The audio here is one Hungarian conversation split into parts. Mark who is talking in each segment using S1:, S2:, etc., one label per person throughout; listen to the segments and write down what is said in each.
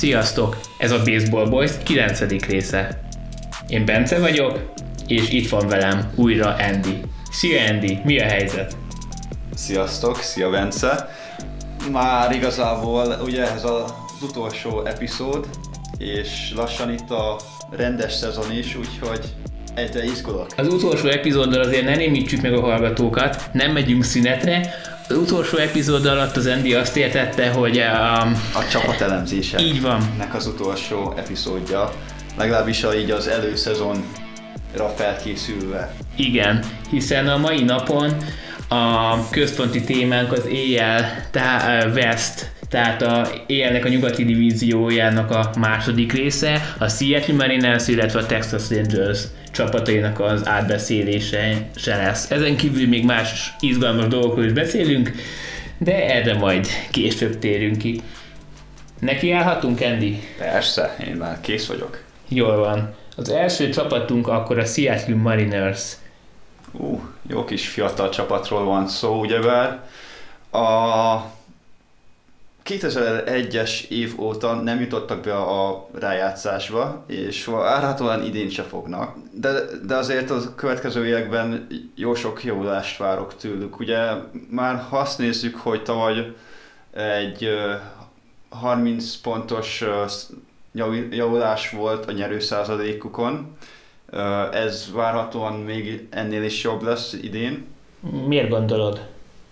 S1: Sziasztok! Ez a Baseball Boys 9. része. Én Bence vagyok, és itt van velem újra Andy. Szia Andy, mi a helyzet?
S2: Sziasztok, szia Bence! Már igazából ugye ez az utolsó epizód, és lassan itt a rendes szezon is, úgyhogy egyre izgulok.
S1: Az utolsó epizóddal azért ne némítsük meg a hallgatókat, nem megyünk szünetre. Az utolsó epizód alatt az Andy azt értette, hogy a...
S2: A csapatelemzése.
S1: Így van.
S2: Nek az utolsó epizódja, legalábbis a, így az előszezonra felkészülve.
S1: Igen, hiszen a mai napon a központi témánk az éjjel tá- West, tehát a éjjelnek a nyugati divíziójának a második része, a Seattle Mariners, illetve a Texas Rangers csapatainak az átbeszélése se lesz. Ezen kívül még más izgalmas dolgokról is beszélünk, de erre majd később térünk ki. Neki állhatunk, Andy?
S2: Persze, én már kész vagyok.
S1: Jól van. Az első csapatunk akkor a Seattle Mariners.
S2: Ú, jó kis fiatal csapatról van szó, ugyebár. A 2001-es év óta nem jutottak be a rájátszásba, és várhatóan idén se fognak. De, de azért a következő években jó sok javulást várok tőlük. Ugye már ha azt nézzük, hogy tavaly egy ö, 30 pontos javulás volt a nyerő százalékukon, ez várhatóan még ennél is jobb lesz idén.
S1: Miért gondolod?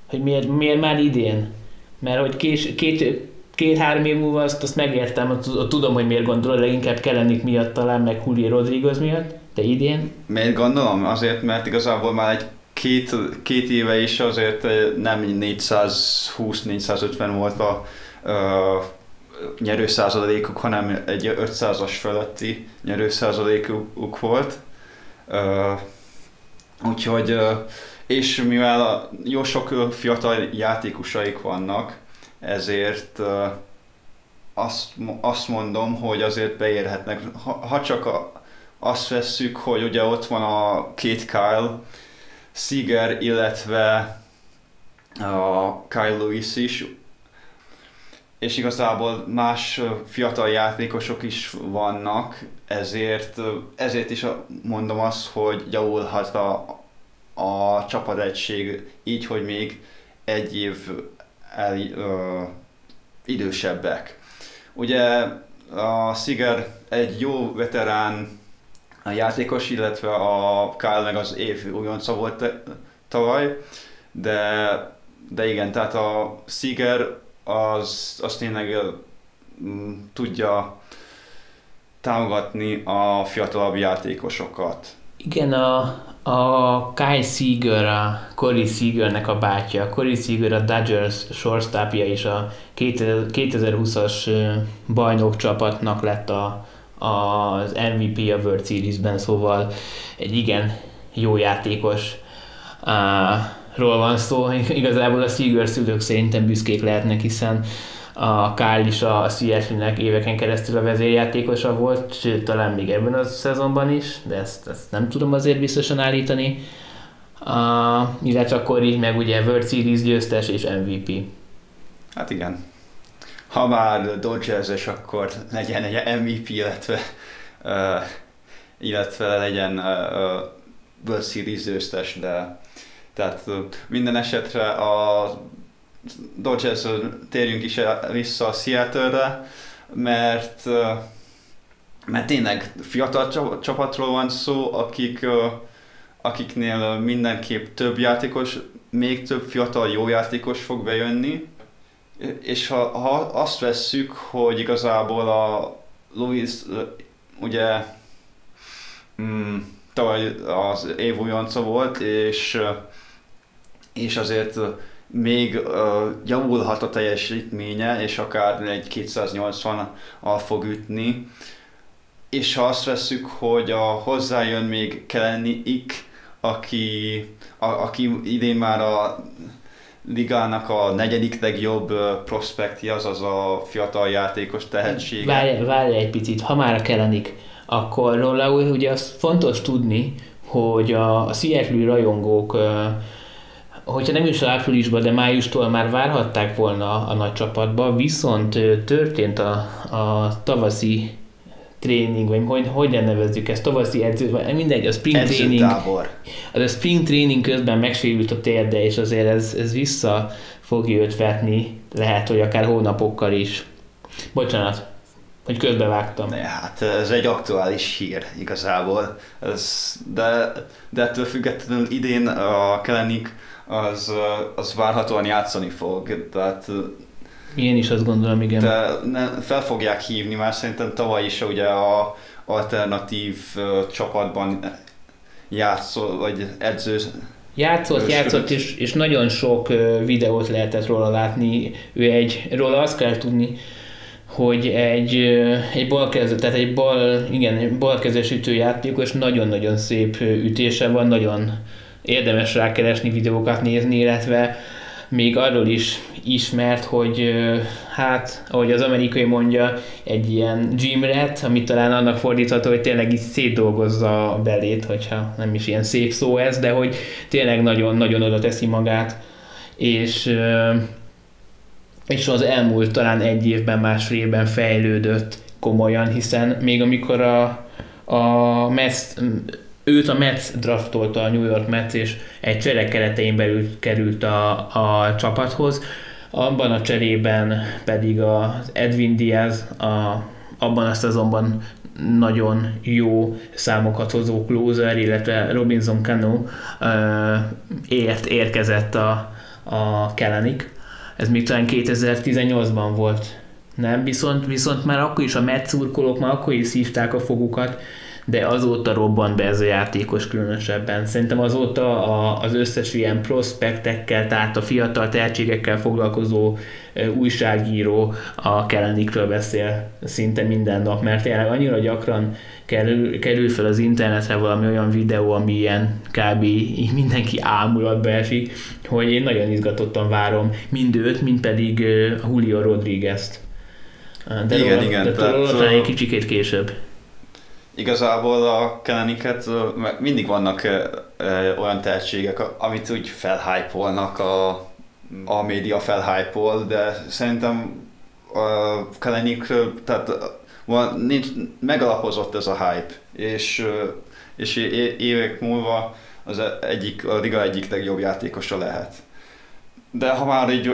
S1: Hogy miért, miért már idén? Mert hogy kés, két, két-három év múlva azt, azt megértem, tudom, hogy miért gondolod, leginkább Kellenik miatt talán, meg Juli Rodriguez miatt, de idén?
S2: Miért gondolom? Azért, mert igazából már egy két, két éve is azért eh, nem 420-450 volt a uh, nyerőszázalékuk, hanem egy 500-as feletti nyerőszázalékuk volt. Uh, úgyhogy, uh, és mivel jó sok fiatal játékosaik vannak, ezért azt, azt mondom, hogy azért beérhetnek. Ha, ha csak a, azt vesszük, hogy ugye ott van a két Kyle, Seager, illetve a Kyle Lewis is, és igazából más fiatal játékosok is vannak, ezért, ezért is mondom azt, hogy javulhat a, a csapategység így, hogy még egy év el, ö, idősebbek. Ugye a Siger egy jó veterán a játékos, illetve a Kyle meg az év újonca volt tavaly, de, de igen, tehát a Siger az, az tényleg tudja támogatni a fiatalabb játékosokat.
S1: Igen, a, a Kai Seager, a Corey Seagernek a bátyja. Corey Seager a Dodgers shortstopja és a 2000 2020-as ö, bajnok csapatnak lett a, az MVP a World Series-ben, szóval egy igen jó játékos uh, ról van szó. Igazából a Seager szülők szerintem büszkék lehetnek, hiszen a Kyle is a Seattle-nek éveken keresztül a vezérjátékosa volt, sőt, talán még ebben a szezonban is, de ezt, ezt nem tudom azért biztosan állítani. Uh, illetve akkor így meg ugye World Series győztes és MVP.
S2: Hát igen. Ha már Dodgers-es, akkor legyen egy MVP, illetve, uh, illetve legyen uh, World Series győztes, de tehát minden esetre a Dodgers térjünk is vissza a Seattle-re, mert, mert tényleg fiatal csa- csapatról van szó, akik, akiknél mindenképp több játékos, még több fiatal jó játékos fog bejönni, és ha, ha azt vesszük, hogy igazából a Louis ugye mm, tavaly az év volt, és, és azért még uh, javulhat a teljesítménye, és akár egy 280-al fog ütni. És ha azt vesszük, hogy a hozzájön még Keleni Ik, aki, a, aki idén már a ligának a negyedik legjobb prospektje, azaz a fiatal játékos tehetsége.
S1: Várj, várj egy picit, ha már kelenik, akkor róla ugye az fontos tudni, hogy a, a Seattle rajongók ö, hogyha nem is áprilisban, de májustól már várhatták volna a nagy csapatba, viszont történt a, a tavaszi tréning, vagy hogy, hogyan nevezzük ezt, tavaszi edző, vagy mindegy, a spring training. Az a spring training közben megsérült a térde, és azért ez, ez vissza fogja őt vetni, lehet, hogy akár hónapokkal is. Bocsánat, hogy közbevágtam.
S2: Ne, hát ez egy aktuális hír igazából, ez, de, de ettől függetlenül idén a Kelenik az, az várhatóan játszani fog, tehát
S1: én is azt gondolom, igen.
S2: De ne, fel fogják hívni, már szerintem tavaly is ugye a alternatív uh, csapatban játszol, vagy edző
S1: Játszott, játszott, és, és nagyon sok uh, videót lehetett róla látni. Ő egy, róla azt kell tudni, hogy egy, egy balkező, tehát egy bal, igen, balkezes ütőjátékos, nagyon-nagyon szép ütése van, nagyon érdemes rákeresni, videókat nézni, illetve még arról is ismert, hogy hát, ahogy az amerikai mondja, egy ilyen gym rat, amit talán annak fordítható, hogy tényleg így szétdolgozza a belét, hogyha nem is ilyen szép szó ez, de hogy tényleg nagyon-nagyon oda teszi magát, és és az elmúlt talán egy évben, másfél évben fejlődött komolyan, hiszen még amikor a, a Mets, őt a Mets draftolta a New York Mets, és egy csere keretein belül került a, a csapathoz, abban a cserében pedig az Edwin Diaz a, abban a szezonban nagyon jó számokat hozó closer, illetve Robinson Cano ért érkezett a, a Kellenik ez még talán 2018-ban volt. Nem, viszont, viszont már akkor is a metszurkolók már akkor is szívták a fogukat, de azóta robbant be ez a játékos különösebben. Szerintem azóta a, az összes ilyen prospektekkel, tehát a fiatal tehetségekkel foglalkozó újságíró a Kellenikről beszél szinte minden nap, mert tényleg annyira gyakran kerül, kerül fel az internetre valami olyan videó, ami ilyen kb. mindenki ámulatba esik, hogy én nagyon izgatottan várom mind őt, mind pedig Julio Rodriguez-t. De igen, róla, igen. De tehát, egy kicsikét később
S2: igazából a Kelleniket mindig vannak olyan tehetségek, amit úgy felhypolnak a, a média felhypol, de szerintem a Kellenikről, tehát van, nincs, megalapozott ez a hype, és, és évek múlva az egyik, a liga egyik legjobb játékosa lehet. De ha már így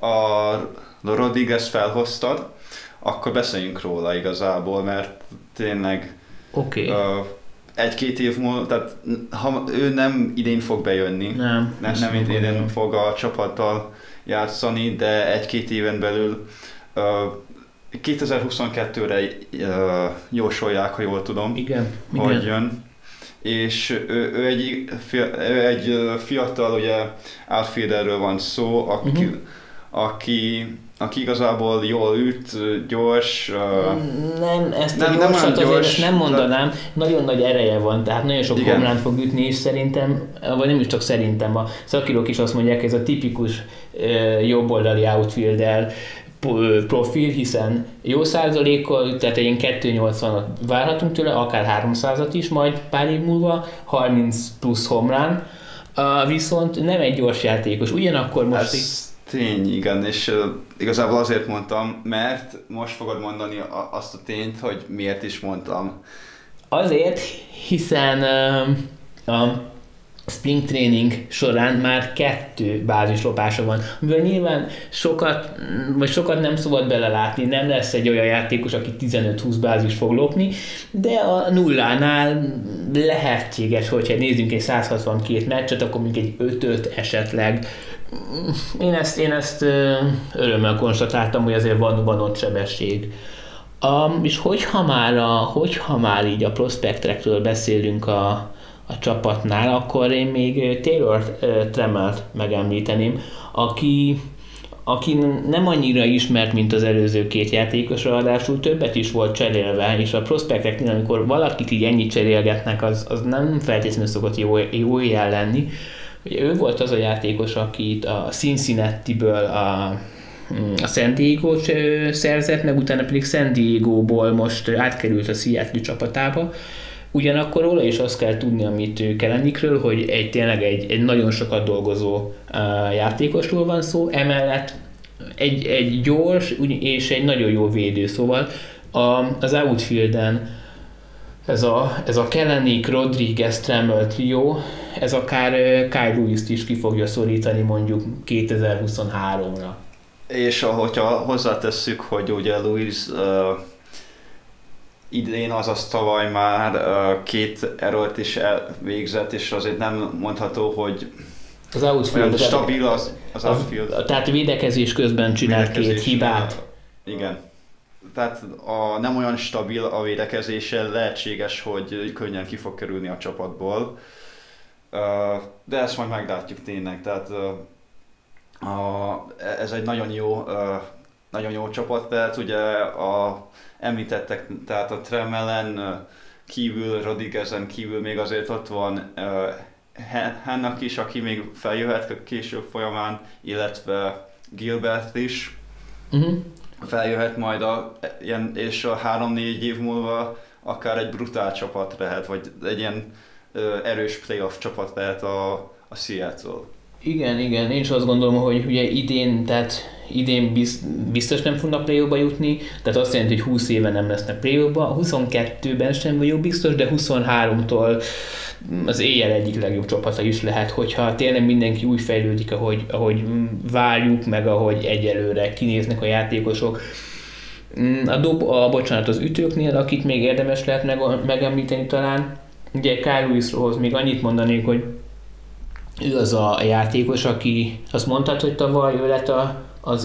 S2: a Rodriguez felhoztad, akkor beszéljünk róla igazából, mert tényleg
S1: okay. uh,
S2: egy-két év múlva, tehát ha ő nem idén fog bejönni,
S1: nem,
S2: nem, nem idén fog a csapattal játszani, de egy-két éven belül uh, 2022-re uh, jósolják, ha jól tudom,
S1: igen,
S2: hogy
S1: igen.
S2: jön. És ő, ő, egy, ő egy fiatal ugye outfielderről van szó, aki, uh-huh. aki aki igazából jól üt, gyors.
S1: Nem, ezt nem, nem gyors, nem mondanám, de... nagyon nagy ereje van, tehát nagyon sok homlánt fog ütni, és szerintem, vagy nem is csak szerintem, a szakírók is azt mondják, ez a tipikus jobboldali outfielder profil, hiszen jó százalékkal, tehát egy 280-at várhatunk tőle, akár 300-at is majd pár év múlva, 30 plusz homlán, uh, viszont nem egy gyors játékos. Ugyanakkor most...
S2: Ez tény, igen, és uh, igazából azért mondtam, mert most fogod mondani a, azt a tényt, hogy miért is mondtam.
S1: Azért, hiszen uh, a spring training során már kettő bázislopása van, amiből nyilván sokat, vagy sokat nem szabad belelátni, nem lesz egy olyan játékos, aki 15-20 bázis fog lopni, de a nullánál lehetséges, hogyha nézzünk egy 162 meccset, akkor még egy 5 esetleg. Én ezt, én ezt örömmel konstatáltam, hogy azért van, van ott sebesség. Um, és hogyha már, a, hogyha már így a prospektrekről beszélünk a, a csapatnál, akkor én még Taylor Tremelt megemlíteném, aki, aki nem annyira ismert, mint az előző két játékos, ráadásul többet is volt cserélve, és a prospekteknél, amikor valakit így ennyit cserélgetnek, az, az nem feltétlenül szokott jó, jó jel lenni. Ugye ő volt az a játékos, akit a Cincinnati-ből a, a San diego szerzett, meg utána pedig San Diego-ból most átkerült a Seattle csapatába, Ugyanakkor róla is azt kell tudni, amit Kelenikről, hogy egy tényleg egy, egy nagyon sokat dolgozó játékosról van szó, emellett egy, egy gyors és egy nagyon jó védő, szóval a, az outfielden ez a, ez a Kellenik, Rodriguez, Tremel trio, ez akár Kyle Lewis-t is ki fogja szorítani mondjuk 2023-ra.
S2: És ahogyha hozzátesszük, hogy ugye Lewis uh, idén, azaz tavaly már uh, két erőt is elvégzett, és azért nem mondható, hogy
S1: az outfield,
S2: stabil az, az outfield.
S1: Tehát védekezés közben csinált két hibát.
S2: Igen. Tehát a, nem olyan stabil a védekezése, lehetséges, hogy könnyen ki fog kerülni a csapatból. De ezt majd meglátjuk tényleg. Tehát a, ez egy nagyon jó, nagyon jó csapat, tehát ugye a említettek, tehát a Tremelen kívül, Rodriguezen kívül még azért ott van Hennak is, aki még feljöhet később folyamán, illetve Gilbert is uh-huh. Feljöhet majd, a, ilyen, és a három-négy év múlva akár egy brutál csapat lehet, vagy egy ilyen ö, erős playoff csapat lehet a, a Seattle.
S1: Igen, igen, én is azt gondolom, hogy ugye idén, tehát idén biztos nem fognak play jutni, tehát azt jelenti, hogy 20 éve nem lesznek play 22-ben sem vagyok biztos, de 23-tól az éjjel egyik legjobb csapata is lehet, hogyha tényleg mindenki úgy fejlődik, ahogy, ahogy várjuk, meg ahogy egyelőre kinéznek a játékosok. A, dob, a bocsánat, az ütőknél, akit még érdemes lehet meg, megemlíteni talán, ugye Kyle Lewishoz még annyit mondanék, hogy ő az a játékos, aki azt mondtad, hogy tavaly ő lett a, az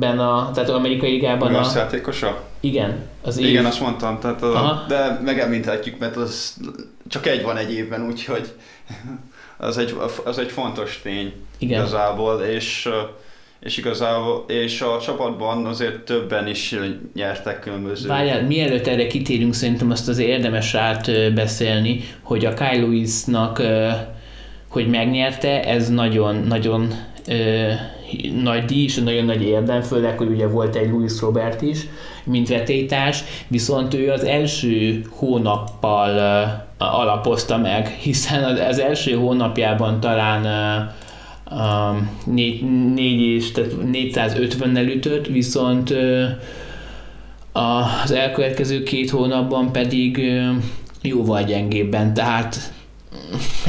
S1: éjjelben, a, tehát az amerikai ligában.
S2: A... játékosa?
S1: Igen.
S2: Az év... Igen, azt mondtam, tehát a, de megemlíthetjük, mert az csak egy van egy évben, úgyhogy az egy, az egy fontos tény Igen. igazából, és és igazából, és a csapatban azért többen is nyertek különböző.
S1: Várjál, mielőtt erre kitérünk, szerintem azt azért érdemes beszélni, hogy a Kyle Lewis-nak hogy megnyerte, ez nagyon, nagyon ö, nagy díj és nagyon nagy érdem, főleg, hogy ugye volt egy Louis Robert is, mint vetétás, viszont ő az első hónappal ö, alapozta meg, hiszen az, első hónapjában talán ö, négy, négy és, tehát 450-nel ütött, viszont ö, az elkövetkező két hónapban pedig jóval gyengébben, tehát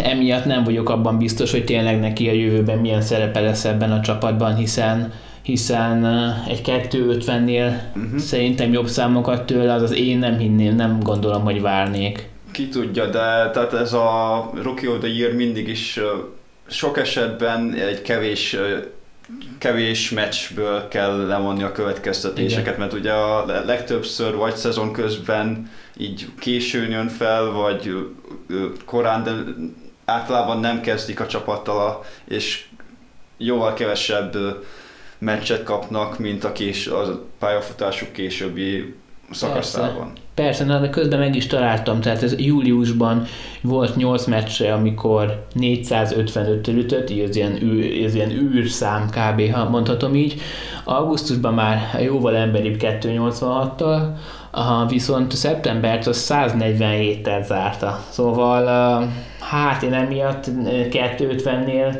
S1: emiatt nem vagyok abban biztos, hogy tényleg neki a jövőben milyen szerepe lesz ebben a csapatban, hiszen hiszen eh, egy 250-nél uh-huh. szerintem jobb számokat tőle, az az én nem hinném, nem gondolom, hogy várnék.
S2: Ki tudja, de tehát ez a Rookie of the Year mindig is eh, sok esetben egy kevés eh, kevés meccsből kell lemonni a következtetéseket, Igen. mert ugye a legtöbbször vagy szezon közben így későn jön fel, vagy korán, de általában nem kezdik a csapattal, és jóval kevesebb meccset kapnak, mint a, kés, a pályafutásuk későbbi szakaszában.
S1: Persze, na, de közben meg is találtam, tehát ez júliusban volt 8 meccse, amikor 455 ütött, így ez ilyen, űr, ez ilyen űrszám kb. ha mondhatom így. Augusztusban már jóval emberibb 286-tal, Aha, viszont szeptembert az 147-tel zárta. Szóval hát én emiatt 250-nél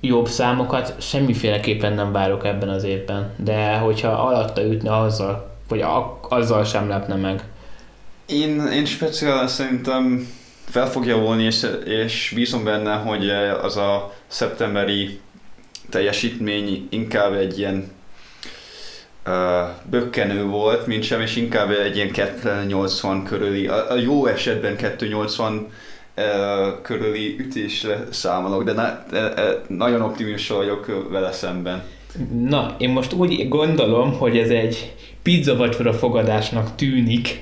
S1: jobb számokat semmiféleképpen nem várok ebben az évben. De hogyha alatta ütne azzal, vagy azzal sem lepne meg.
S2: Én, én speciál szerintem fel fog javulni, és, és bízom benne, hogy az a szeptemberi teljesítmény inkább egy ilyen bökkenő volt, mint sem, és inkább egy ilyen 280 körüli, a, a jó esetben 280 uh, körüli ütésre számolok, de, na, de, de nagyon optimista vagyok vele szemben.
S1: Na, én most úgy gondolom, hogy ez egy pizza vacsora fogadásnak tűnik.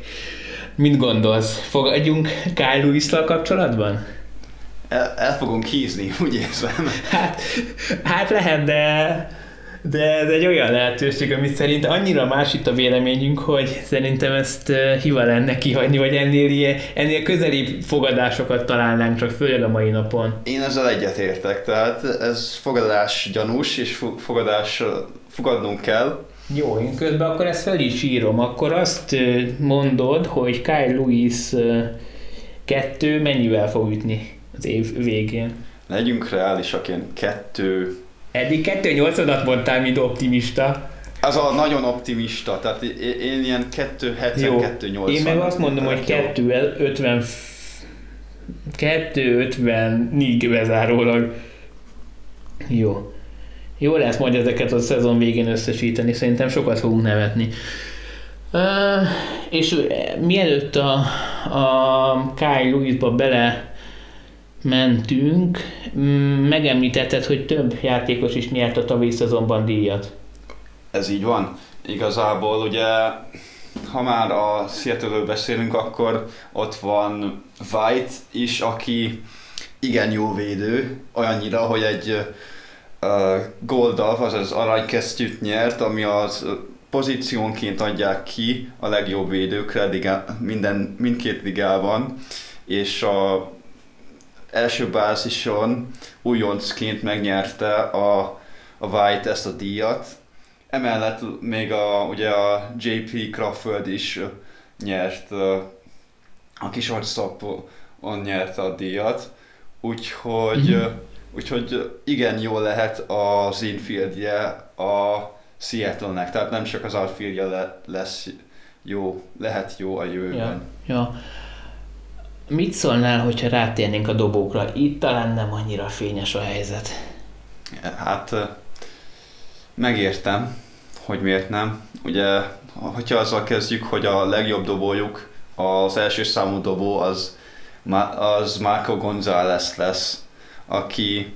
S1: Mit gondolsz? Fogadjunk Kyle lewis kapcsolatban?
S2: El, el fogunk hízni, úgy érzem.
S1: Hát, hát lehet, de de ez egy olyan lehetőség, amit szerint annyira más itt a véleményünk, hogy szerintem ezt hiva lenne kihagyni, vagy ennél, ennél közelibb fogadásokat találnánk csak főleg a mai napon.
S2: Én ezzel egyetértek, tehát ez fogadás gyanús, és fogadás fogadnunk kell.
S1: Jó, én közben akkor ezt fel is írom. Akkor azt mondod, hogy Kyle Lewis kettő mennyivel fog ütni az év végén?
S2: Legyünk reálisak, én kettő...
S1: Eddig 2-8-at mondtál, mint optimista.
S2: Az a nagyon optimista, tehát én ilyen 2-70-2-80.
S1: Én meg azt mondom, hogy 2-50 2-50-ig bezárólag. Jó. Jó lesz majd ezeket a szezon végén összesíteni, szerintem sokat fogunk nevetni. Uh, és mielőtt a, a Kyle Lewisba bele mentünk, mm, megemlítetted, hogy több játékos is nyert a tavalyi szezonban díjat.
S2: Ez így van. Igazából ugye, ha már a seattle beszélünk, akkor ott van White is, aki igen jó védő, olyannyira, hogy egy Goldalf, azaz aranykesztyűt nyert, ami az pozíciónként adják ki a legjobb védőkre liga, minden, mindkét ligában, és a első bázison újoncként megnyerte a, a White ezt a díjat. Emellett még a, ugye a JP Crawford is nyert, a kis on nyerte a díjat, úgyhogy, mm-hmm. Úgyhogy igen jó lehet az infieldje a Seattle-nek, tehát nem csak az outfieldje le, lesz jó, lehet jó a jövőben.
S1: Ja, ja. Mit szólnál, hogyha rátérnénk a dobókra? Itt talán nem annyira fényes a helyzet.
S2: Hát megértem, hogy miért nem. Ugye, hogyha azzal kezdjük, hogy a legjobb dobójuk, az első számú dobó az, az Marco González lesz, aki,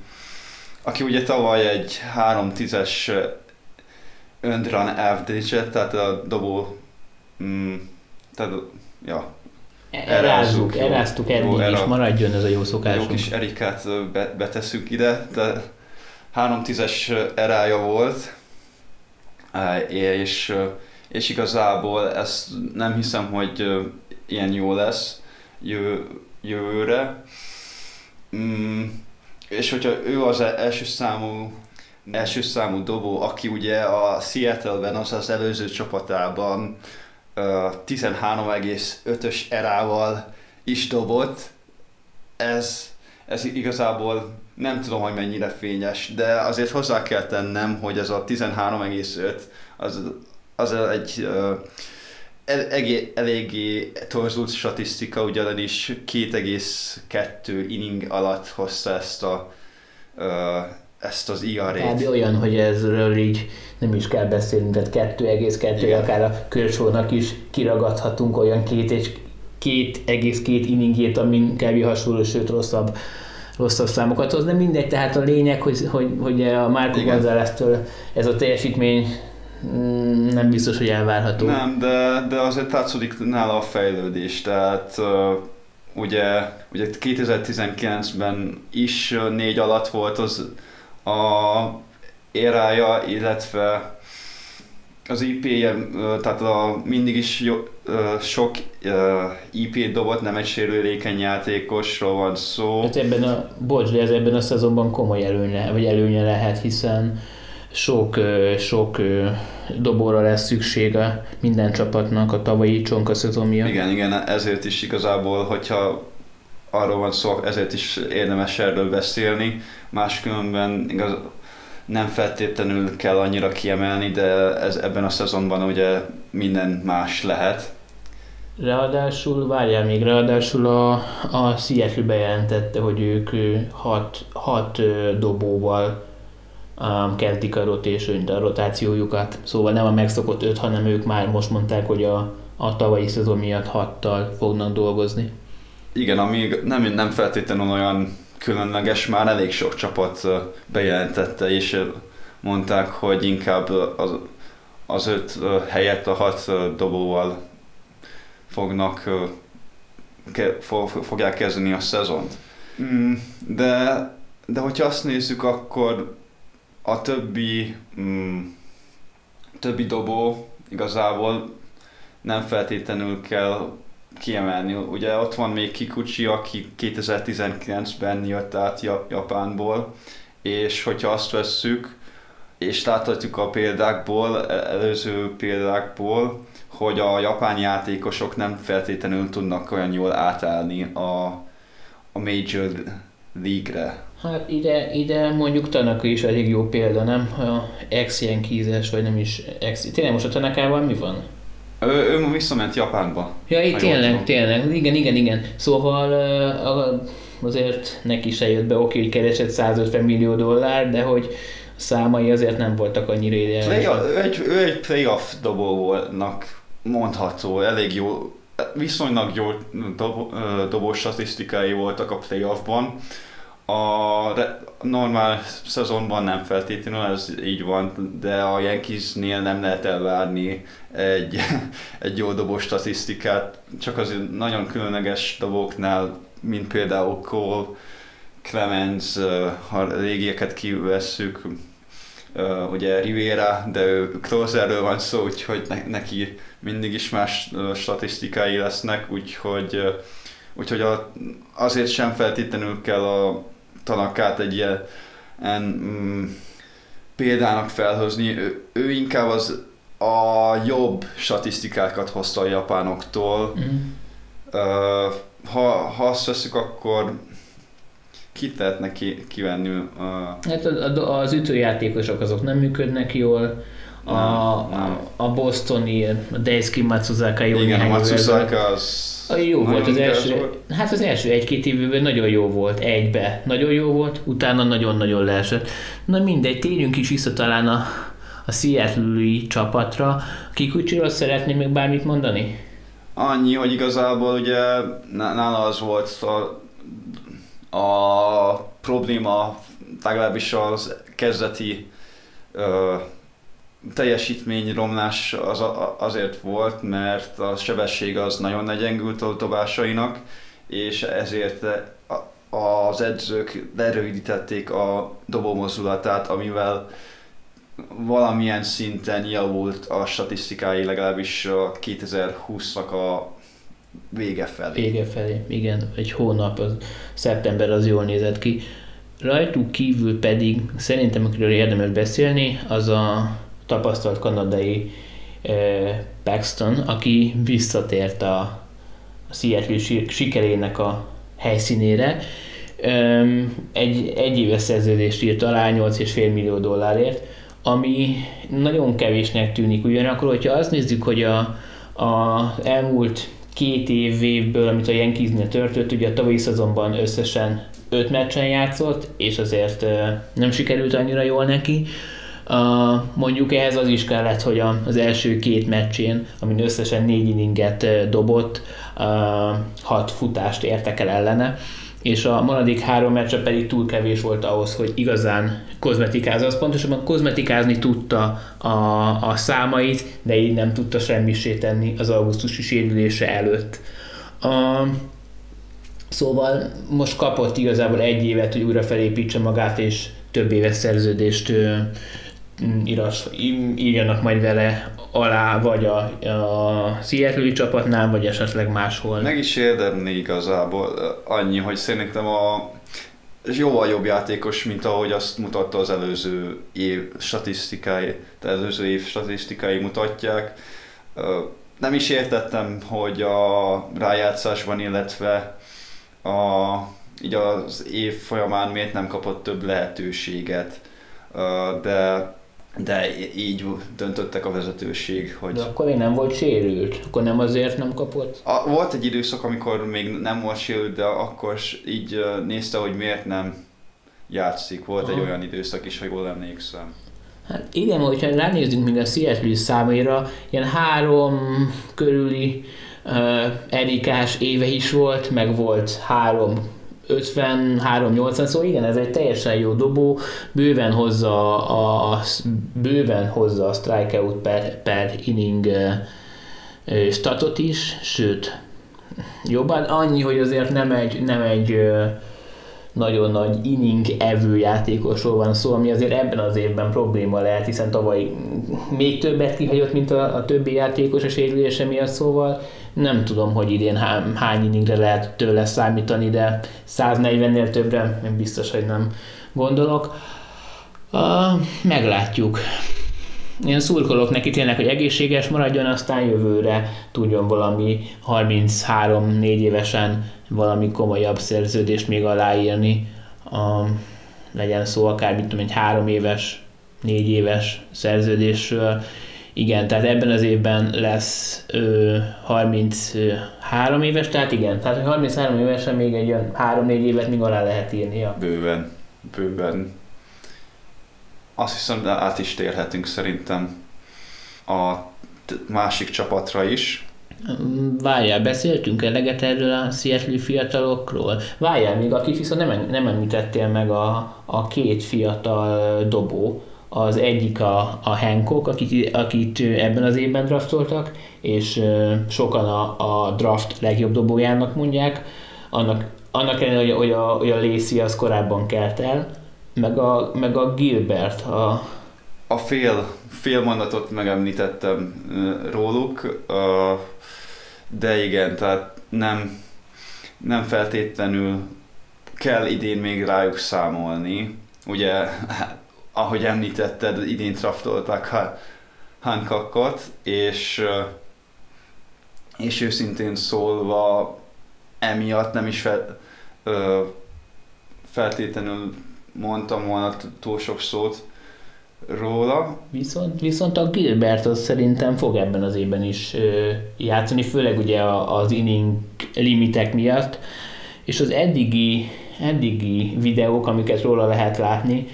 S2: aki ugye tavaly egy 3-10-es run average tehát a dobó, mm, tehát, ja,
S1: Erázzuk, eráztuk eddig is, maradjon ez a jó szokásunk.
S2: Jó kis Erikát be, betesszük ide, de 3-10-es erája volt, és, és igazából ezt nem hiszem, hogy ilyen jó lesz jövő, jövőre. Mm, és hogyha ő az első számú első számú dobó, aki ugye a Seattle-ben, az az előző csapatában 13,5-ös erával is dobott. Ez, ez igazából nem tudom, hogy mennyire fényes, de azért hozzá kell tennem, hogy ez a 13,5 az, az egy uh, eléggé, eléggé torzult statisztika, ugyanis 2,2 inning alatt hozta ezt a ezt az IRA-t.
S1: Tehát olyan, hogy ezről így nem is kell beszélni, tehát 2,2, akár a Körcsónak is kiragadhatunk olyan két és két egész két inningjét, amin kevés hasonló, sőt rosszabb, rosszabb számokat hoz. Nem mindegy, tehát a lényeg, hogy, hogy, hogy a Márko González-től ez a teljesítmény nem biztos, hogy elvárható.
S2: Nem, de, de azért látszódik nála a fejlődés, tehát ugye, ugye 2019-ben is négy alatt volt az a érája, illetve az IP-je, tehát a, mindig is jó, sok IP dobott, nem egy sérülékeny játékosról van szó.
S1: Hát ebben a, bocs, de ez ebben a szezonban komoly előnye, vagy előnye lehet, hiszen sok, sok dobóra lesz szüksége minden csapatnak a tavalyi csonka szezon miatt.
S2: Igen, igen, ezért is igazából, hogyha arról van szó, ezért is érdemes erről beszélni, máskülönben igaz, nem feltétlenül kell annyira kiemelni, de ez ebben a szezonban ugye minden más lehet.
S1: Ráadásul, várjál még, ráadásul a, a Seattle bejelentette, hogy ők hat, hat dobóval um, kezdik a, rotation, a rotációjukat, szóval nem a megszokott öt, hanem ők már most mondták, hogy a, a tavalyi szezon miatt hattal fognak dolgozni.
S2: Igen, ami nem, nem feltétlenül olyan különleges, már elég sok csapat bejelentette, és mondták, hogy inkább az, az öt helyett a hat dobóval fognak, fogják kezdeni a szezont. Mm, de, de hogyha azt nézzük, akkor a többi, mm, többi dobó igazából nem feltétlenül kell kiemelni. Ugye ott van még Kikuchi, aki 2019-ben jött át Japánból, és hogyha azt vesszük, és láthatjuk a példákból, e- előző példákból, hogy a japán játékosok nem feltétlenül tudnak olyan jól átállni a, a Major League-re.
S1: Hát ide, ide mondjuk Tanaka is elég jó példa, nem? A ex Yankees-es, vagy nem is ex... Tényleg most a Tanakával mi van?
S2: Ő, ő visszament Japánba.
S1: Ja, itt tényleg, tényleg, igen, igen, igen. Szóval azért neki se jött be, oké, hogy keresett 150 millió dollár, de hogy számai azért nem voltak annyira ideálisak.
S2: ő, egy, ő egy playoff dobó voltnak mondható, elég jó, viszonylag jó dob, dobó statisztikái voltak a playoffban. A normál szezonban nem feltétlenül ez így van, de a Yankeesnél nem lehet elvárni egy, egy jó dobó statisztikát, csak az nagyon különleges dobóknál, mint például Cole, Clemens, ha a régieket kivesszük, ugye Rivera, de ő closerről van szó, úgyhogy ne, neki mindig is más statisztikái lesznek, úgyhogy, úgyhogy a, azért sem feltétlenül kell a tanakát egy ilyen en, mm, példának felhozni. Ő, ő inkább az a jobb statisztikákat hozta a japánoktól.
S1: Mhm.
S2: Uh, ha, ha azt veszük, akkor kit lehetne ki, kivenni? Uh,
S1: Hát az ütőjátékosok azok nem működnek jól, a,
S2: Nem, nem.
S1: a, bostoni, a Daisuke Matsuzaka jó
S2: igen, a
S1: ezelőtt.
S2: Matsusaka az...
S1: A jó volt az első,
S2: volt.
S1: hát az első egy-két évben nagyon jó volt, egybe nagyon jó volt, utána nagyon-nagyon leesett. Na mindegy, térjünk is vissza talán a, a Seattle-i csapatra. Kikucsiról szeretném még bármit mondani?
S2: Annyi, hogy igazából ugye ná- nála az volt a, a probléma, legalábbis az kezdeti ö, teljesítményromlás az azért volt, mert a sebesség az nagyon legyengült a és ezért az edzők lerövidítették a dobómozdulatát, amivel valamilyen szinten javult a statisztikái, legalábbis a 2020-nak a vége felé.
S1: Vége felé, igen, egy hónap, az, szeptember az jól nézett ki. Rajtuk kívül pedig szerintem, akiről érdemes beszélni, az a tapasztalt kanadai Paxton, aki visszatért a, a Seattle si- sikerének a helyszínére. Öm, egy egyéves szerződést írt alá 8,5 millió dollárért, ami nagyon kevésnek tűnik ugyanakkor, hogyha azt nézzük, hogy a, a elmúlt két évből, amit a Yankeesnél történt, ugye a tavalyi szezonban összesen 5 meccsen játszott, és azért nem sikerült annyira jól neki. Uh, mondjuk ehhez az is kellett, hogy az első két meccsén, amin összesen négy inninget dobott, uh, hat futást értek el ellene, és a maradék három meccse pedig túl kevés volt ahhoz, hogy igazán kozmetikázza. Az pontosabban kozmetikázni tudta a, a számait, de így nem tudta semmisé tenni az augusztusi sérülése előtt. A, szóval most kapott igazából egy évet, hogy újra felépítse magát, és több éves szerződést í- írjanak majd vele alá, vagy a, a Seattle-i csapatnál, vagy esetleg máshol.
S2: Meg is érdemli igazából annyi, hogy szerintem a jóval jobb játékos, mint ahogy azt mutatta az előző év statisztikái, az előző év statisztikái mutatják. Nem is értettem, hogy a rájátszásban, illetve a, így az év folyamán miért nem kapott több lehetőséget, de, de így döntöttek a vezetőség, hogy...
S1: De akkor még nem volt sérült, akkor nem azért nem kapott.
S2: A, volt egy időszak, amikor még nem volt sérült, de akkor így nézte, hogy miért nem játszik. Volt egy
S1: Aha.
S2: olyan időszak is, ha jól emlékszem.
S1: Hát igen, hogyha ránézzünk még a Seattle számaira, ilyen három körüli uh, erikás éve is volt, meg volt három 50, 3, 80, szóval igen, ez egy teljesen jó dobó, bőven hozza a, a, bőven hozza a strikeout per, per inning statot is, sőt, jobban. Annyi, hogy azért nem egy, nem egy nagyon nagy inning evő játékosról van szó, ami azért ebben az évben probléma lehet, hiszen tavaly még többet kihagyott, mint a, a többi játékos a sérülése miatt, szóval nem tudom, hogy idén há, hány inningre lehet tőle számítani, de 140-nél többre én biztos, hogy nem gondolok. A, meglátjuk. Én szurkolok neki tényleg, hogy egészséges maradjon, aztán jövőre tudjon valami 33-4 évesen valami komolyabb szerződést még aláírni. A, legyen szó akár, mint tudom, egy három éves, négy éves szerződésről. Igen, tehát ebben az évben lesz ö, 33 éves, tehát igen, tehát 33 évesen még egy olyan 3-4 évet még alá lehet írnia.
S2: Bőven, bőven. Azt hiszem, de át is térhetünk szerintem a másik csapatra is.
S1: Várjál, beszéltünk eleget erről a Seattle fiatalokról? Várjál, még akit viszont nem, nem említettél meg a, a két fiatal dobó, az egyik a, a Hancock, akit, akit ebben az évben draftoltak, és sokan a, a draft legjobb dobójának mondják, annak, annak ellenére, hogy, hogy, a, hogy a Lacey az korábban kelt el, meg a, meg a Gilbert. A,
S2: a fél, fél mondatot megemlítettem róluk, de igen, tehát nem, nem feltétlenül kell idén még rájuk számolni. Ugye ahogy említetted, idén traftolták Hancockot, és, és őszintén szólva emiatt nem is fel, feltétlenül mondtam volna túl sok szót róla.
S1: Viszont, viszont a Gilbert az szerintem fog ebben az évben is játszani, főleg ugye az inning limitek miatt, és az eddigi, eddigi videók, amiket róla lehet látni,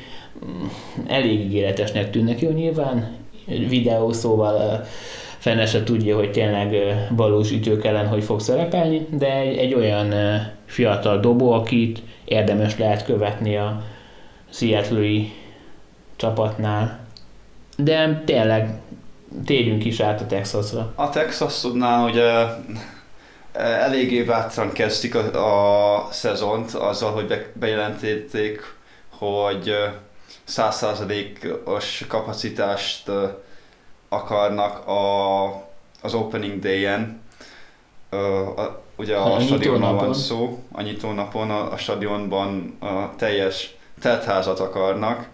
S1: elég ígéretesnek tűnnek. Jó, nyilván videó, szóval fene se tudja, hogy tényleg valós ütők ellen hogy fog szerepelni, de egy, egy olyan fiatal dobó, akit érdemes lehet követni a seattle csapatnál. De tényleg térjünk is át a Texasra.
S2: A Texasnál ugye eléggé bátran kezdik a, a szezont azzal, hogy bejelentették, hogy százszázalékos kapacitást akarnak a, az opening day-en. Ugye a, a stadionon van szó, a nyitónapon a, a stadionban a teljes teltházat akarnak.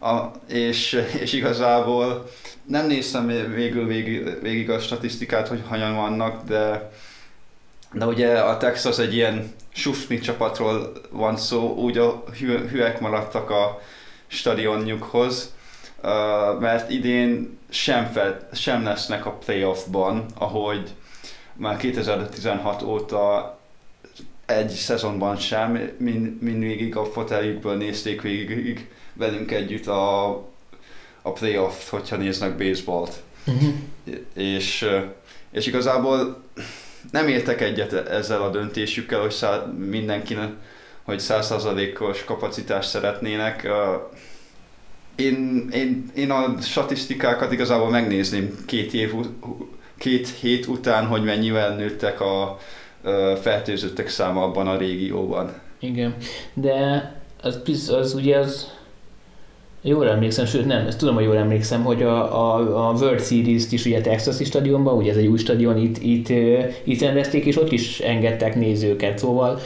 S2: A, és, és igazából nem néztem végül végig, végig a statisztikát, hogy hanyan vannak, de, de ugye a Texas egy ilyen sufni csapatról van szó, úgy a hüvek maradtak a, stadionjukhoz, mert idén sem, fel, sem lesznek a playoffban, ahogy már 2016 óta egy szezonban sem, mind, mindvégig a foteljükből nézték végig velünk együtt a, a playoff hogyha néznek baseballt. Uh-huh. És, és igazából nem értek egyet ezzel a döntésükkel, hogy szá, mindenkinek hogy százszázalékos kapacitást szeretnének. Én, én, én a statisztikákat igazából megnézném két, év, két hét után, hogy mennyivel nőttek a fertőzöttek száma abban a régióban.
S1: Igen, de az, az ugye az Jól emlékszem, sőt nem, ezt tudom, hogy jól emlékszem, hogy a, a, a World Series-t is ugye Texas stadionban, ugye ez egy új stadion, itt, itt, itt rendezték, és ott is engedtek nézőket, szóval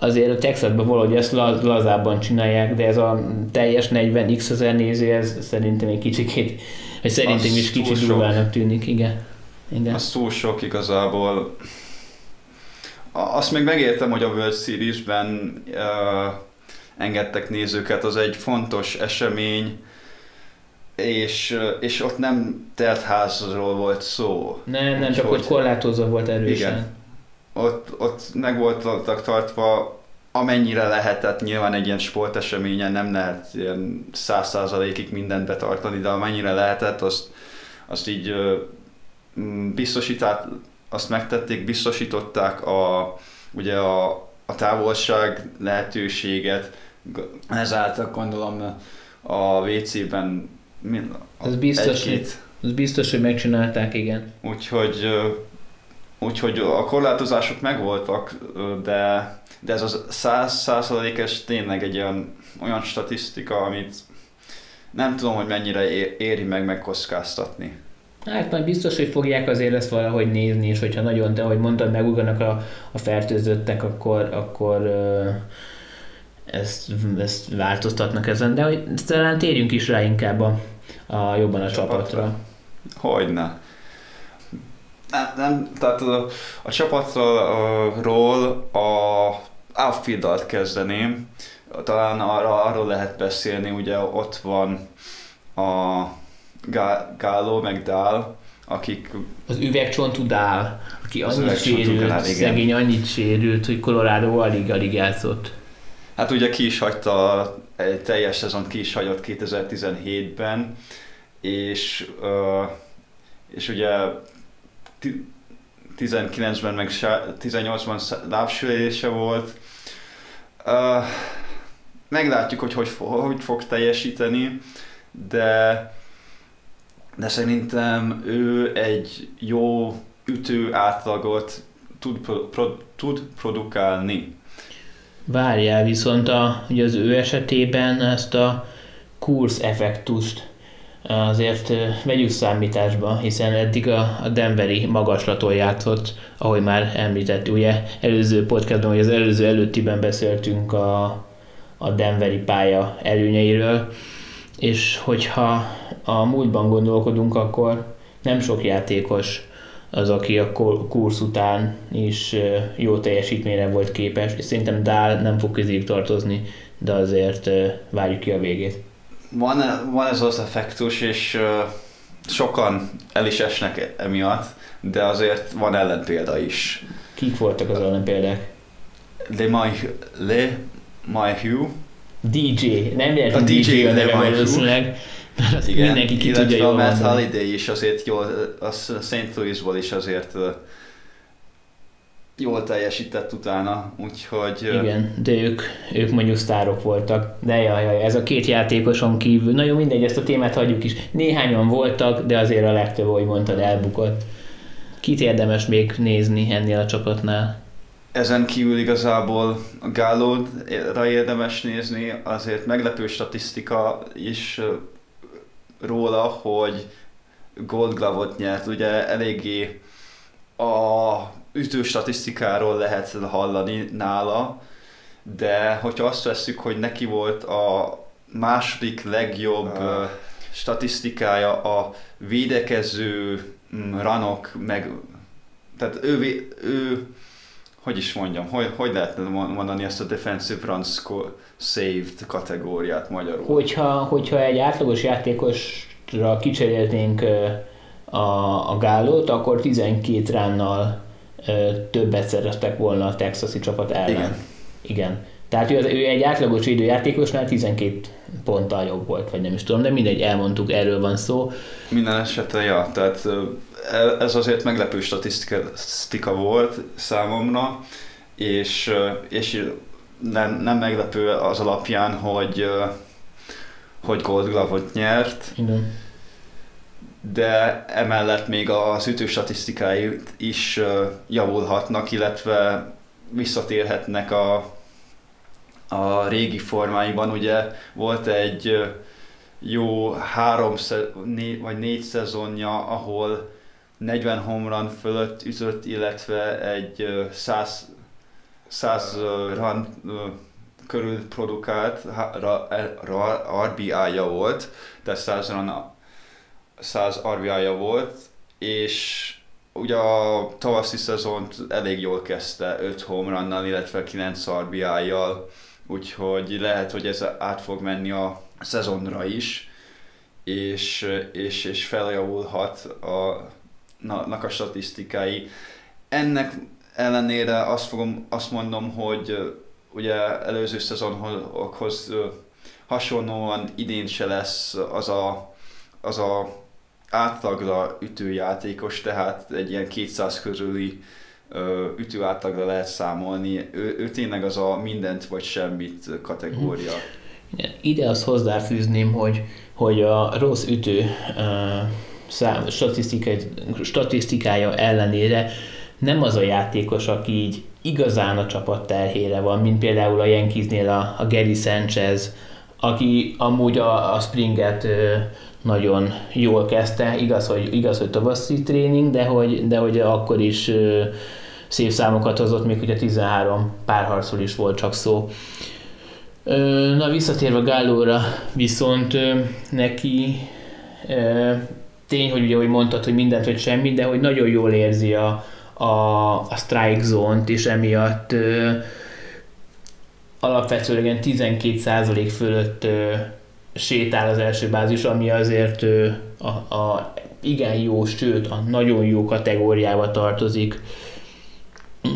S1: azért a Texasban valahogy ezt laz, lazábban csinálják, de ez a teljes 40 x ezer néző, ez szerintem egy kicsikét, vagy szerintem az is kicsit durvának tűnik, igen. igen.
S2: Az túl sok igazából. Azt még megértem, hogy a World Series-ben uh, engedtek nézőket, az egy fontos esemény, és, és ott nem telt házról volt szó.
S1: Nem, nem, csak hogy korlátozó volt erősen. Igen
S2: ott, ott meg voltak tartva amennyire lehetett, nyilván egy ilyen sporteseményen nem lehet ilyen száz százalékig mindent betartani, de amennyire lehetett, azt, azt így biztosítát, azt megtették, biztosították a, ugye a, a távolság lehetőséget, ezáltal gondolom a WC-ben
S1: ez biztos, hogy, ez biztos, hogy megcsinálták, igen.
S2: Úgyhogy Úgyhogy a korlátozások megvoltak, de, de ez a száz százalékes tényleg egy olyan, olyan statisztika, amit nem tudom, hogy mennyire éri meg megkockáztatni.
S1: Hát majd biztos, hogy fogják azért ezt valahogy nézni, és hogyha nagyon, te ahogy mondtad, megugranak a, a fertőzöttek, akkor, akkor ezt, ezt változtatnak ezen, de hogy talán térjünk is rá inkább a, a jobban a csapatra. csapatra.
S2: Hogyne. Nem, nem, tehát a, a csapatról a outfield kezdeném. Talán arra, arról lehet beszélni, ugye ott van a Gálo, meg Dál, akik...
S1: Az üvegcsontú Dál, aki annyit sérült, Dál, szegény annyit sérült, hogy Colorado alig-alig játszott.
S2: Hát ugye ki is hagyta, egy teljes szezon ki is hagyott 2017-ben, és, és ugye 19-ben meg 18-ban lábsülése volt. Meglátjuk, hogy hogy, hogy fog teljesíteni, de, de szerintem ő egy jó ütő átlagot tud, pro, tud produkálni.
S1: Várjál, viszont a, ugye az ő esetében ezt a kursz effektust azért vegyük számításba, hiszen eddig a, Denveri magaslaton játszott, ahogy már említett, ugye előző podcastban, vagy az előző előttiben beszéltünk a, a Denveri pálya előnyeiről, és hogyha a múltban gondolkodunk, akkor nem sok játékos az, aki a kursz után is jó teljesítményre volt képes, és szerintem Dál nem fog közéig tartozni, de azért várjuk ki a végét
S2: van, van ez az effektus, és sokan el is esnek emiatt, de azért van ellenpélda is.
S1: Kik voltak az ellenpéldák?
S2: Le My, Le My Hugh.
S1: DJ, nem lehet a DJ, DJ a neve valószínűleg. Igen, mindenki ki tudja
S2: a Matt Holiday is azért jól, a St. Louisból is azért jól teljesített utána, úgyhogy...
S1: Igen, de ők, ők mondjuk sztárok voltak. De jaj, jaj, ez a két játékoson kívül, nagyon mindegy, ezt a témát hagyjuk is. Néhányan voltak, de azért a legtöbb, ahogy mondtad, elbukott. Kit érdemes még nézni ennél a csapatnál?
S2: Ezen kívül igazából a Gálódra érdemes nézni, azért meglepő statisztika is róla, hogy Gold Glove-ot nyert, ugye eléggé a ütő statisztikáról lehet hallani nála, de hogyha azt veszük, hogy neki volt a második legjobb ah. statisztikája a védekező mm, ranok, meg tehát ő, ő hogy is mondjam, hogy, hogy lehetne mondani ezt a defensive runs saved kategóriát magyarul?
S1: Hogyha, hogyha egy átlagos játékosra kicserélnénk a, a gálót, akkor 12 ránnal többet szereztek volna a texasi csapat ellen. Igen. Igen. Tehát ő, ő egy átlagos időjátékosnál 12 ponttal jobb volt, vagy nem is tudom, de mindegy, elmondtuk, erről van szó.
S2: Minden esetre, ja, tehát e, ez azért meglepő statisztika volt számomra, és, és nem, nem meglepő az alapján, hogy, hogy Gold Glove-ot nyert. Igen de emellett még az ütő statisztikái is javulhatnak, illetve visszatérhetnek a, a régi formáiban. Ugye volt egy jó három né, vagy négy szezonja, ahol 40 homran fölött ütött, illetve egy 100, 100 run körül produkált RBI-ja volt, de 100 run 100 RBI-ja volt, és ugye a tavaszi szezont elég jól kezdte 5 homerannal, illetve 9 RBI-jal, úgyhogy lehet, hogy ez át fog menni a szezonra is, és, és, és feljavulhat a, na, a statisztikái. Ennek ellenére azt, fogom, azt mondom, hogy ugye előző szezonhoz hasonlóan idén se lesz az a, az a átlagra ütőjátékos, tehát egy ilyen 200 körüli ütő átlagra lehet számolni. Ő, ő tényleg az a mindent vagy semmit kategória.
S1: Ide azt hozzáfűzném, hogy, hogy a rossz ütő szám, statisztikája ellenére nem az a játékos, aki így igazán a csapat terhére van, mint például a Yankeesnél a, a Gary Sanchez, aki amúgy a, a Springet nagyon jól kezdte, igaz, hogy, igaz, hogy tavaszi tréning, de hogy, de hogy akkor is szép számokat hozott, még ugye 13 párharcról is volt csak szó. Na visszatérve Gállóra, viszont neki tény, hogy ugye, hogy mondtad, hogy mindent vagy semmi, de hogy nagyon jól érzi a, a, a strike zone-t, és emiatt ö, alapvetően 12% fölött ö, sétál az első bázis, ami azért a, a igen jó, sőt a nagyon jó kategóriába tartozik.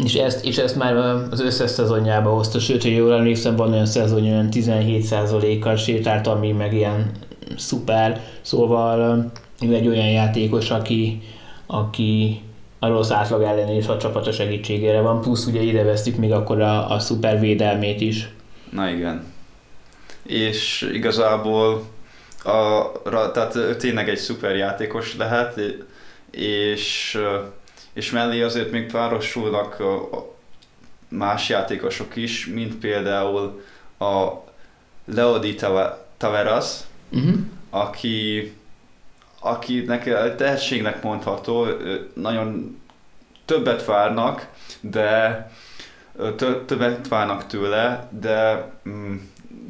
S1: És ezt, és ezt már az összes szezonjába hozta, sőt, hogy jól emlékszem, van olyan szezon, olyan 17%-kal sétált, ami meg ilyen szuper, szóval ő egy olyan játékos, aki, aki a rossz átlag ellen és a csapata segítségére van, plusz ugye ide vesztük még akkor a, a szuper védelmét is.
S2: Na igen. És igazából a, tehát ő tényleg egy szuper játékos lehet, és, és mellé azért még párosulnak más játékosok is, mint például a Leodi Taveras, uh-huh. aki akinek tehetségnek mondható, nagyon többet várnak, de többet várnak tőle, de, mm,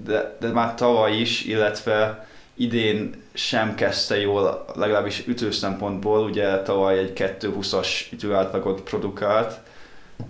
S2: de, de már tavaly is, illetve idén sem kezdte jól, legalábbis ütő szempontból, ugye tavaly egy 2.20-as ütőátlagot produkált.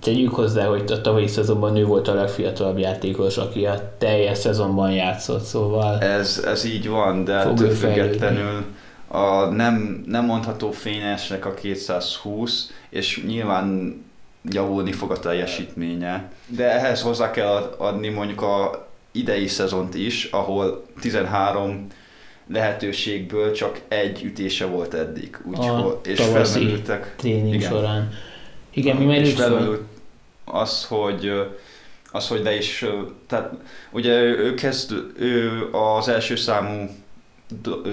S1: Tegyük hozzá, hogy a tavalyi szezonban ő volt a legfiatalabb játékos, aki a teljes szezonban játszott, szóval...
S2: Ez, ez így van, de ettől függetlenül a nem, nem mondható fényesnek a 220, és nyilván javulni fog a teljesítménye. De ehhez hozzá kell adni mondjuk a idei szezont is, ahol 13 lehetőségből csak egy ütése volt eddig.
S1: Úgyhogy, és felmerültek. tréning igen. során. Igen, mi
S2: És felmerült az, hogy az, hogy de is, tehát ugye ő, kezd, ő az első számú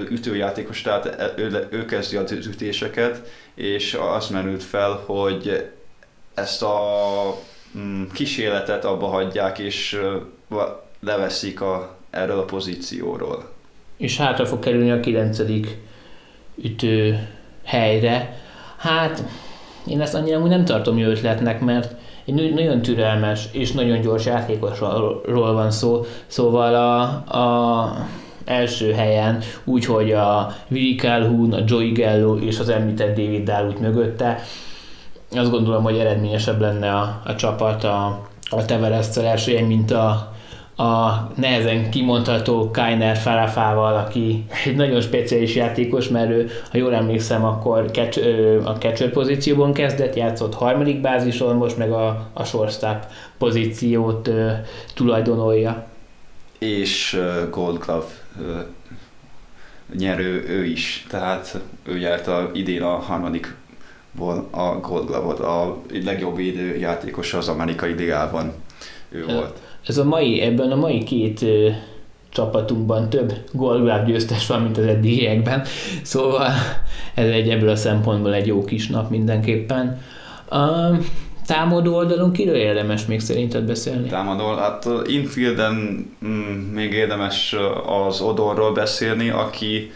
S2: ütőjátékos, tehát e, ő, ő kezdi az ütéseket, és az merült fel, hogy ezt a mm, kísérletet abba hagyják, és leveszik a, erről a pozícióról.
S1: És hátra fog kerülni a kilencedik ütő helyre. Hát én ezt annyira nem tartom jó ötletnek, mert egy nagyon türelmes és nagyon gyors játékosról van szó, szóval a, a első helyen, úgyhogy a Willi Calhoun, a Joey Gallo és az említett David Dallut mögötte. Azt gondolom, hogy eredményesebb lenne a, a csapat a, a Tevereszel első mint a, a nehezen kimondható Kainer Farafával, aki egy nagyon speciális játékos, mert ő, ha jól emlékszem, akkor catch, a catcher pozícióban kezdett, játszott harmadik bázison, most meg a, a shortstop pozíciót ö, tulajdonolja.
S2: És Gold Glove nyerő ő is, tehát ő nyerte idén a harmadik a Gold Glove-ot, a legjobb védő játékosa az amerikai ligában ő volt.
S1: Ez a mai, ebben a mai két csapatunkban több Gold Glove győztes van, mint az eddigiekben, szóval ez egy ebből a szempontból egy jó kis nap mindenképpen. Um, támadó oldalon kiről érdemes még szerinted beszélni?
S2: Támadó, hát infielden mm, még érdemes az Odorról beszélni, aki,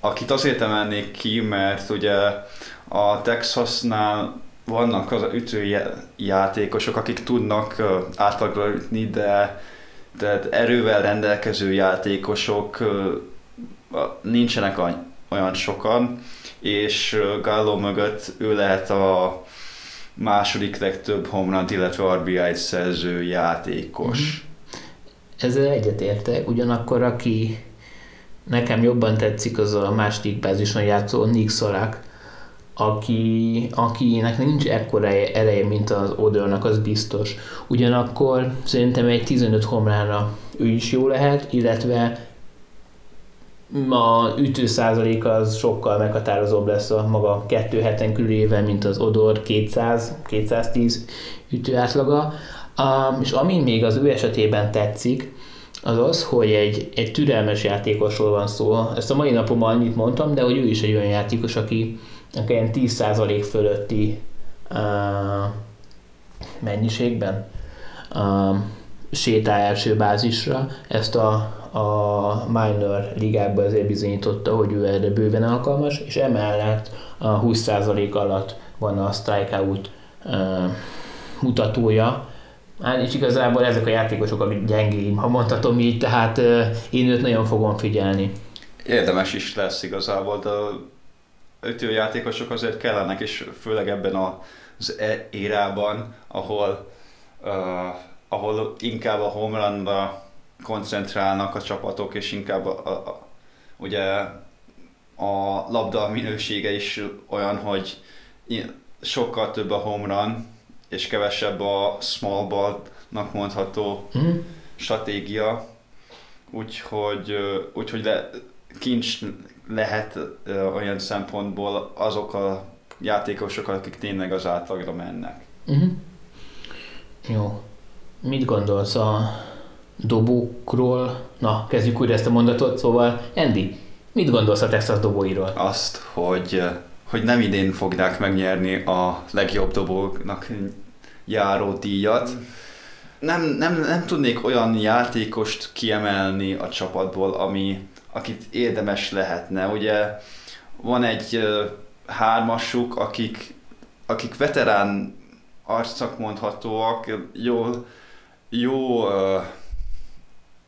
S2: akit azért emelnék ki, mert ugye a Texasnál vannak az ütőjátékosok, akik tudnak átlagra ütni, de, de erővel rendelkező játékosok nincsenek olyan sokan, és Gallo mögött ő lehet a második legtöbb homrant, illetve RBI-t szerző játékos. Mm-hmm.
S1: Ezzel egyetértek, ugyanakkor aki nekem jobban tetszik, az a második bázison játszó Nick Szorák, aki, akinek nincs ekkora ereje, mint az Odornak, az biztos. Ugyanakkor szerintem egy 15 homrára ő is jó lehet, illetve a ütő százalék az sokkal meghatározóbb lesz a maga 270 körülével, mint az Odor 200-210 ütő átlaga. És ami még az ő esetében tetszik, az az, hogy egy, egy türelmes játékosról van szó. Ezt a mai napon annyit mondtam, de hogy ő is egy olyan játékos, aki ilyen 10% fölötti uh, mennyiségben uh, sétál első bázisra. Ezt a, a minor ligákban azért bizonyította, hogy ő erre bőven alkalmas, és emellett a 20% alatt van a strikeout uh, mutatója, Hát és igazából ezek a játékosok a gyengéim, ha mondhatom így, tehát én őt nagyon fogom figyelni.
S2: Érdemes is lesz igazából, de ütőjátékosok azért kellenek, és főleg ebben az e- érában, ahol, uh, ahol inkább a homerunra koncentrálnak a csapatok, és inkább a, a, ugye a labda minősége is olyan, hogy sokkal több a home run, és kevesebb a small ball-nak mondható mm. stratégia. Úgyhogy, úgyhogy le, kincs lehet olyan szempontból azok a játékosok, akik tényleg az átlagra mennek. Mm-hmm.
S1: Jó. Mit gondolsz a dobókról? Na, kezdjük újra ezt a mondatot, szóval Andy, mit gondolsz a Texas dobóiról?
S2: Azt, hogy, hogy nem idén fogják megnyerni a legjobb dobóknak járó díjat. Nem, nem, nem tudnék olyan játékost kiemelni a csapatból, ami, akit érdemes lehetne. Ugye van egy hármasuk, akik, akik veterán arcak mondhatóak, jó, jó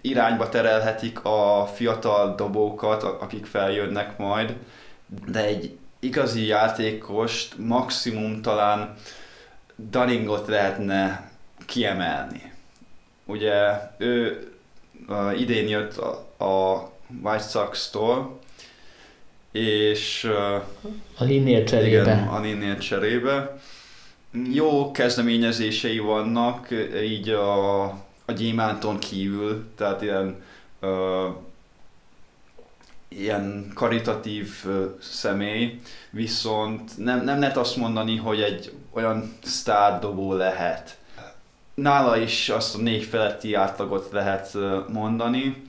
S2: irányba terelhetik a fiatal dobókat, akik feljönnek majd, de egy igazi játékost maximum talán Dunningot lehetne kiemelni. Ugye ő uh, idén jött a, a White Sox-tól, és
S1: a Linnél cserébe.
S2: Igen, a Linnél cserébe. Jó kezdeményezései vannak, így a, a gyémánton kívül, tehát ilyen uh, ilyen karitatív uh, személy, viszont nem, nem lehet azt mondani, hogy egy olyan sztárdobó lehet. Nála is azt a négy feletti átlagot lehet mondani,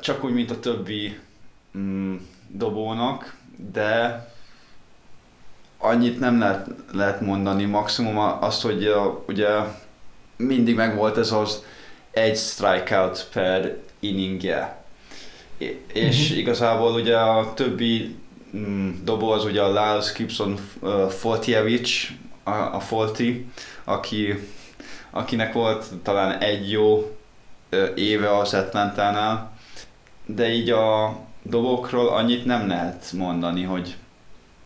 S2: csak úgy, mint a többi mm, dobónak, de annyit nem lehet, lehet mondani, maximum azt, hogy uh, ugye mindig megvolt ez az egy strikeout per inningje. És mm-hmm. igazából ugye a többi mm, dobó az ugye a Lyle Gibson uh, Foltjevic, a, a Folti, aki, akinek volt talán egy jó uh, éve az Atlantánál, de így a dobokról annyit nem lehet mondani, hogy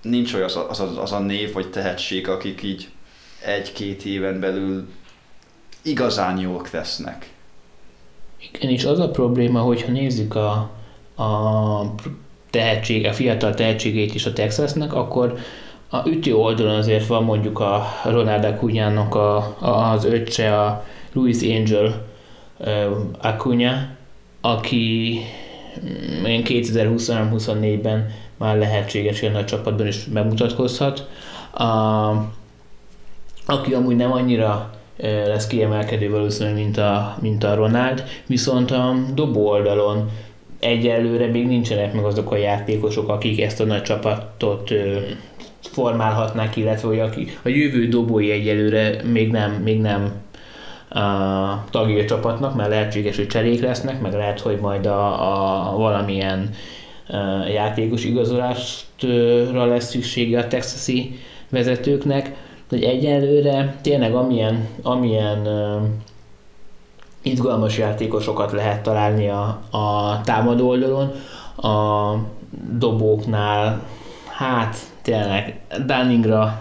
S2: nincs olyan az, az, az, a név vagy tehetség, akik így egy-két éven belül igazán jók lesznek.
S1: Igen, és az a probléma, hogyha nézzük a, a tehetség, a fiatal tehetségét is a Texasnek, akkor a ütő oldalon azért van mondjuk a Ronald Acuna-nak a, a, az öccse, a Louis Angel Acuna, aki én 2023-24-ben már lehetséges ilyen nagy csapatban is megmutatkozhat. A, aki amúgy nem annyira lesz kiemelkedő valószínűleg, mint a, mint a Ronald, viszont a dobó oldalon egyelőre még nincsenek meg azok a játékosok, akik ezt a nagy csapatot formálhatnák, illetve hogy a jövő dobói egyelőre még nem, még nem a tagja a csapatnak, mert lehetséges, hogy cserék lesznek, meg lehet, hogy majd a, a valamilyen a játékos igazolásra lesz szüksége a texasi vezetőknek, hogy egyelőre tényleg amilyen, amilyen izgalmas játékosokat lehet találni a, a támadó oldalon, a dobóknál, hát tényleg Dunningra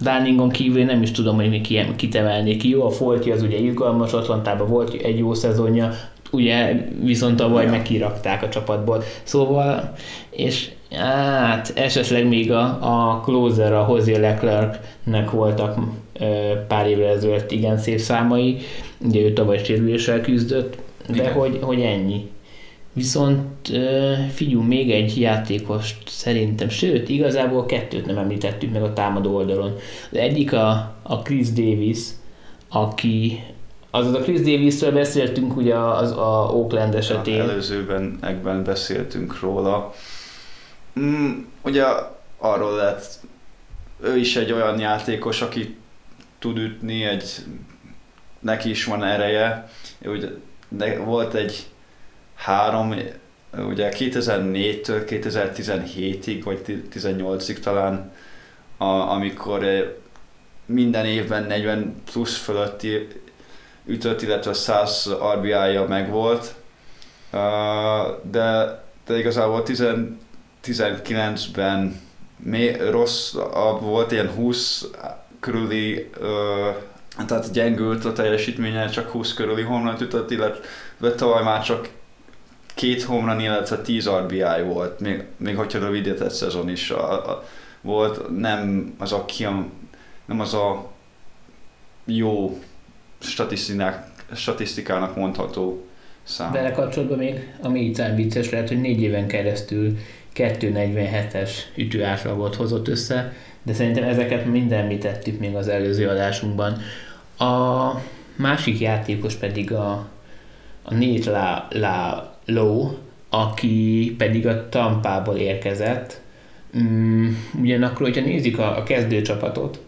S1: Dunningon kívül nem is tudom, hogy mi kitemelnék ki. Jó, a Folti az ugye izgalmas, Atlantában volt egy jó szezonja, ugye viszont tavaly ja. megkirakták a csapatból. Szóval, és hát esetleg még a, a closer, a José Leclerc-nek voltak pár évvel ezelőtt igen szép számai, ugye ő tavaly sérüléssel küzdött, de igen. hogy, hogy ennyi. Viszont figyú, még egy játékost szerintem, sőt, igazából kettőt nem említettük meg a támadó oldalon. Az egyik a, a Chris Davis, aki Azaz a Chris Davis-ről beszéltünk ugye az a Oakland esetén.
S2: Ja, előzőben ekben beszéltünk róla. Mm, ugye arról lehet, ő is egy olyan játékos, aki tud ütni, egy, neki is van ereje. Ugye, de volt egy három, ugye 2004-től 2017-ig, vagy 18-ig talán, a, amikor minden évben 40 plusz fölötti ütött, illetve 100 RBI-ja megvolt, de, de igazából 10, 19-ben rossz volt, ilyen 20 körüli, tehát gyengült a teljesítménye, csak 20 körüli homlont ütött, illetve tavaly már csak két homlon, illetve 10 RBI volt, még, még hogyha rövidített szezon is a, a, volt, nem az a, nem az a jó statisztikának mondható szám.
S1: Vele kapcsolatban még, ami itt vicces lehet, hogy négy éven keresztül 247-es ütőátlagot hozott össze, de szerintem ezeket mind említettük még az előző adásunkban. A másik játékos pedig a, a Nate La, La Low, aki pedig a Tampából érkezett. Mm, ugyanakkor, hogyha nézik a, a kezdőcsapatot,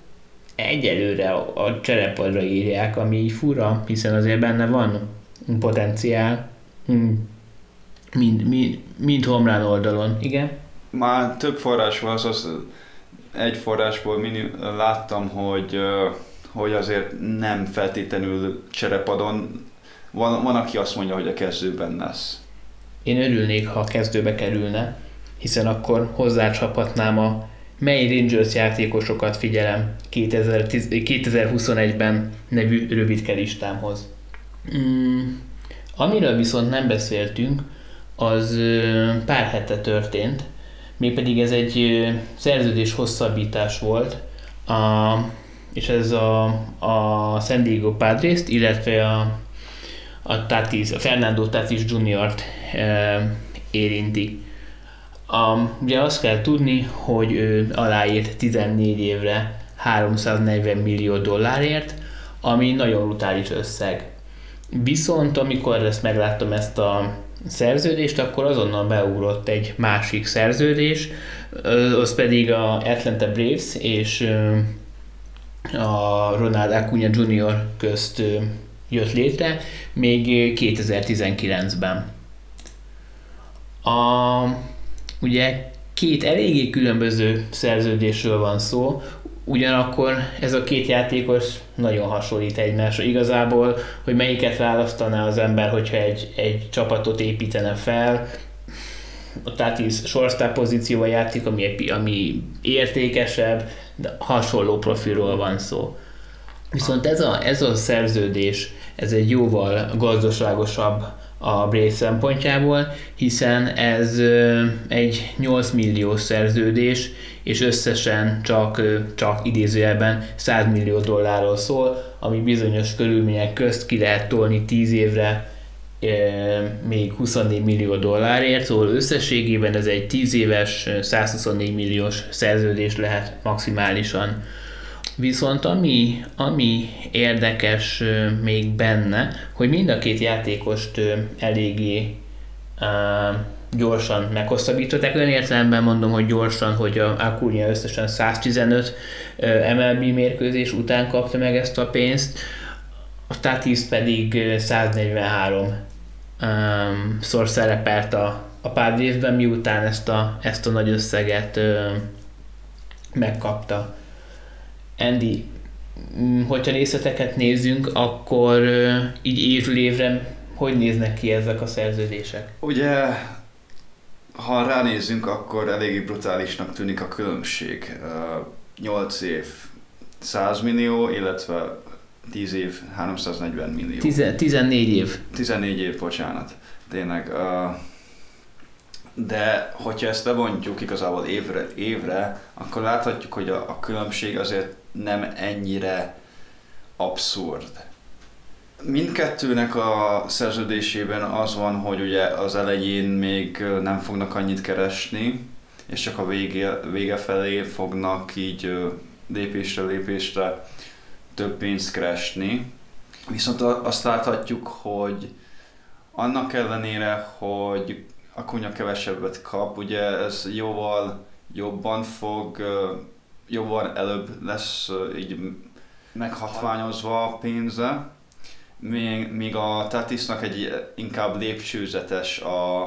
S1: egyelőre a, a cserepadra írják, ami fura, hiszen azért benne van potenciál. Mm. Mind, mind, mind homlán oldalon, igen.
S2: Már több forrás van, az, az egy forrásból minim, láttam, hogy, hogy azért nem feltétlenül cserepadon. Van, van, aki azt mondja, hogy a kezdőben lesz.
S1: Én örülnék, ha a kezdőbe kerülne, hiszen akkor hozzácsaphatnám a mely Rangers játékosokat figyelem 2010, 2021-ben nevű rövidke listámhoz. Mm, amiről viszont nem beszéltünk, az pár hete történt, mégpedig ez egy szerződés hosszabbítás volt, a, és ez a, a San Diego padres illetve a, a, Tatis, a Fernando Tatis Jr.-t érinti. A, ugye azt kell tudni, hogy ő aláírt 14 évre 340 millió dollárért, ami nagyon brutális összeg. Viszont amikor ezt megláttam ezt a szerződést, akkor azonnal beugrott egy másik szerződés, az pedig a Atlanta Braves és a Ronald Acuna Jr. közt jött létre, még 2019-ben. A, ugye két eléggé különböző szerződésről van szó, Ugyanakkor ez a két játékos nagyon hasonlít egymásra. Igazából, hogy melyiket választaná az ember, hogyha egy, egy csapatot építene fel, a Tatis shortstop pozícióval játék, ami, ami értékesebb, de hasonló profilról van szó. Viszont ez a, ez a szerződés, ez egy jóval gazdaságosabb a Braves szempontjából, hiszen ez egy 8 millió szerződés, és összesen csak, csak idézőjelben 100 millió dollárról szól, ami bizonyos körülmények közt ki lehet tolni 10 évre még 24 millió dollárért, szóval összességében ez egy 10 éves, 124 milliós szerződés lehet maximálisan. Viszont ami, ami érdekes még benne, hogy mind a két játékost eléggé gyorsan meghosszabbították. Olyan értelemben mondom, hogy gyorsan, hogy a Acuna összesen 115 MLB mérkőzés után kapta meg ezt a pénzt, a Tatis pedig 143 um, szor szerepelt a, a Padresben, miután ezt a, ezt a nagy összeget um, megkapta. Andy, hogyha részleteket nézzünk, akkor uh, így évről évre hogy néznek ki ezek a szerződések?
S2: Ugye ha ránézzünk, akkor eléggé brutálisnak tűnik a különbség. 8 év 100 millió, illetve 10 év 340 millió.
S1: Tize, 14 év.
S2: 14 év, bocsánat. Tényleg. De hogyha ezt lebontjuk igazából évre, évre akkor láthatjuk, hogy a, a különbség azért nem ennyire abszurd Mindkettőnek a szerződésében az van, hogy ugye az elején még nem fognak annyit keresni, és csak a vége, vége felé fognak így lépésre lépésre több pénzt keresni. Viszont azt láthatjuk, hogy annak ellenére, hogy a kunya kevesebbet kap, ugye ez jóval jobban fog, jóval előbb lesz így meghatványozva a pénze, még, még a Tatisnak egy inkább lépcsőzetes a,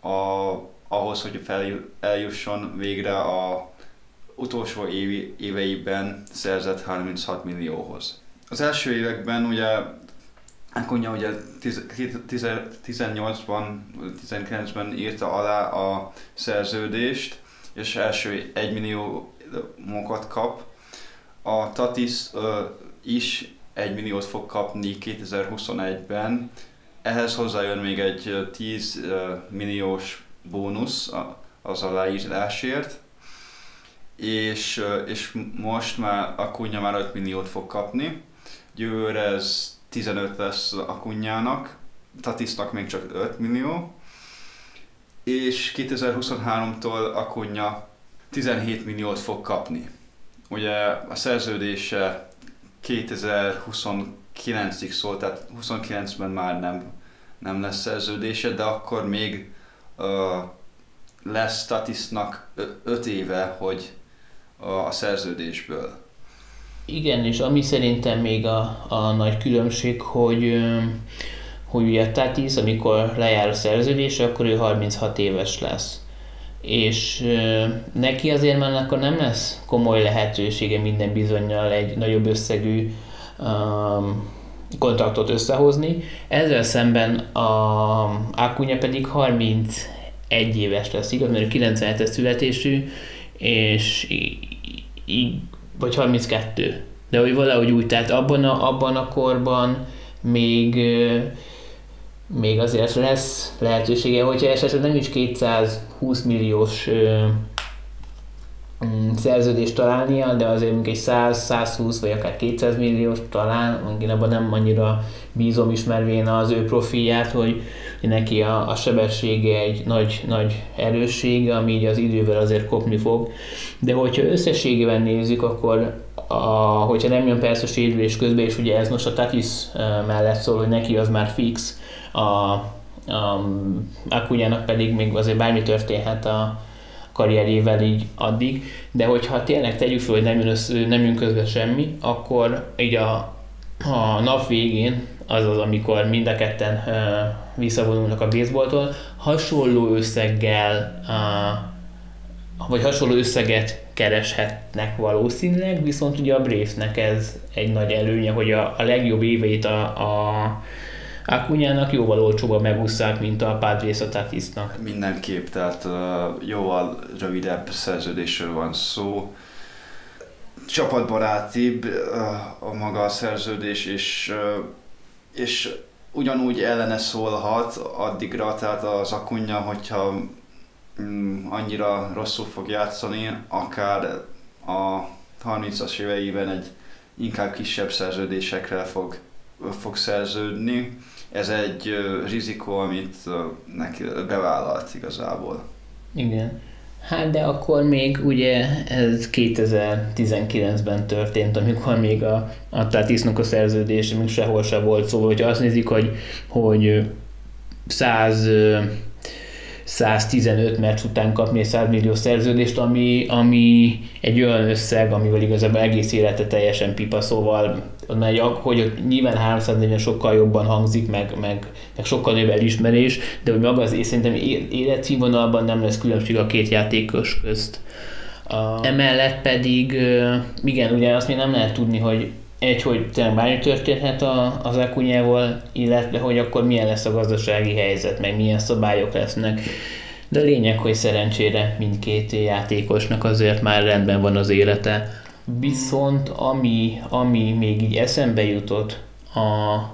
S2: a, ahhoz, hogy fel, eljusson végre a, utolsó évi, éveiben szerzett 36 millióhoz. Az első években ugye Akunya ugye 18-ban, 19-ben írta alá a szerződést, és első 1 millió mokat kap. A Tatis is 1 milliót fog kapni 2021-ben. Ehhez hozzájön még egy 10 milliós bónusz az aláírásért, és, és most már a kunya már 5 milliót fog kapni. Jövőre ez 15 lesz a kunyának, Tatisnak még csak 5 millió, és 2023-tól a kunya 17 milliót fog kapni. Ugye a szerződése 2029-ig szól, tehát 29-ben már nem, nem lesz szerződése, de akkor még uh, lesz Tatisnak 5 éve, hogy a szerződésből.
S1: Igen, és ami szerintem még a, a nagy különbség, hogy hogy ugye Tatis, amikor lejár a szerződés, akkor ő 36 éves lesz. És neki azért már akkor nem lesz komoly lehetősége minden bizonyal egy nagyobb összegű um, kontraktot összehozni. Ezzel szemben a Akunya pedig 31 éves lesz, igaz, mert 97-es születésű, és így, vagy 32. De hogy valahogy úgy, tehát abban a, abban a korban még még azért lesz lehetősége, hogyha esetleg nem is 220 milliós mm, szerződést találnia, de azért még egy 100, 120 vagy akár 200 milliós talán, én abban nem annyira bízom ismervén az ő profilját, hogy neki a, a sebessége egy nagy, nagy erőssége, ami így az idővel azért kopni fog. De hogyha összességében nézzük, akkor a, hogyha nem jön persze sérülés közben, és ugye ez most a Tatis mellett szól, hogy neki az már fix, a, a Akunyának pedig még azért bármi történhet a karrierjével így addig, de hogyha tényleg tegyük fel, hogy nem jön, össze, nem jön közben semmi, akkor így a, a nap végén, azaz amikor mind a ketten uh, visszavonulnak a baseballtól, hasonló összeggel uh, vagy hasonló összeget kereshetnek valószínűleg, viszont ugye a Bravesnek ez egy nagy előnye, hogy a, a legjobb éveit a, a Akunyának jóval olcsóban megúszszák, mint a Padres a Tatisnak.
S2: Mindenképp, tehát uh, jóval rövidebb szerződésről van szó. Csapatbarátibb a maga a szerződés, és, és ugyanúgy ellene szólhat addigra, tehát az Akunya, hogyha um, annyira rosszul fog játszani, akár a 30-as éveiben egy inkább kisebb szerződésekre fog, fog szerződni ez egy rizikó, amit neki bevállalt igazából.
S1: Igen. Hát de akkor még ugye ez 2019-ben történt, amikor még a, a a szerződés még sehol se volt szó, hogy azt nézik, hogy, hogy 100 115 meccs után kapni egy 100 millió szerződést, ami, ami egy olyan összeg, amivel igazából egész élete teljesen pipa, szóval megy, hogy nyilván 340% sokkal jobban hangzik, meg, meg, meg sokkal nagyobb elismerés, de hogy maga az én szerintem életszínvonalban nem lesz különbség a két játékos közt. Uh, emellett pedig, igen, ugye azt még nem lehet tudni, hogy egy, hogy tényleg bármi történhet a, az Akunyával, illetve hogy akkor milyen lesz a gazdasági helyzet, meg milyen szabályok lesznek. De a lényeg, hogy szerencsére mindkét játékosnak azért már rendben van az élete. Viszont ami, ami még így eszembe jutott, a,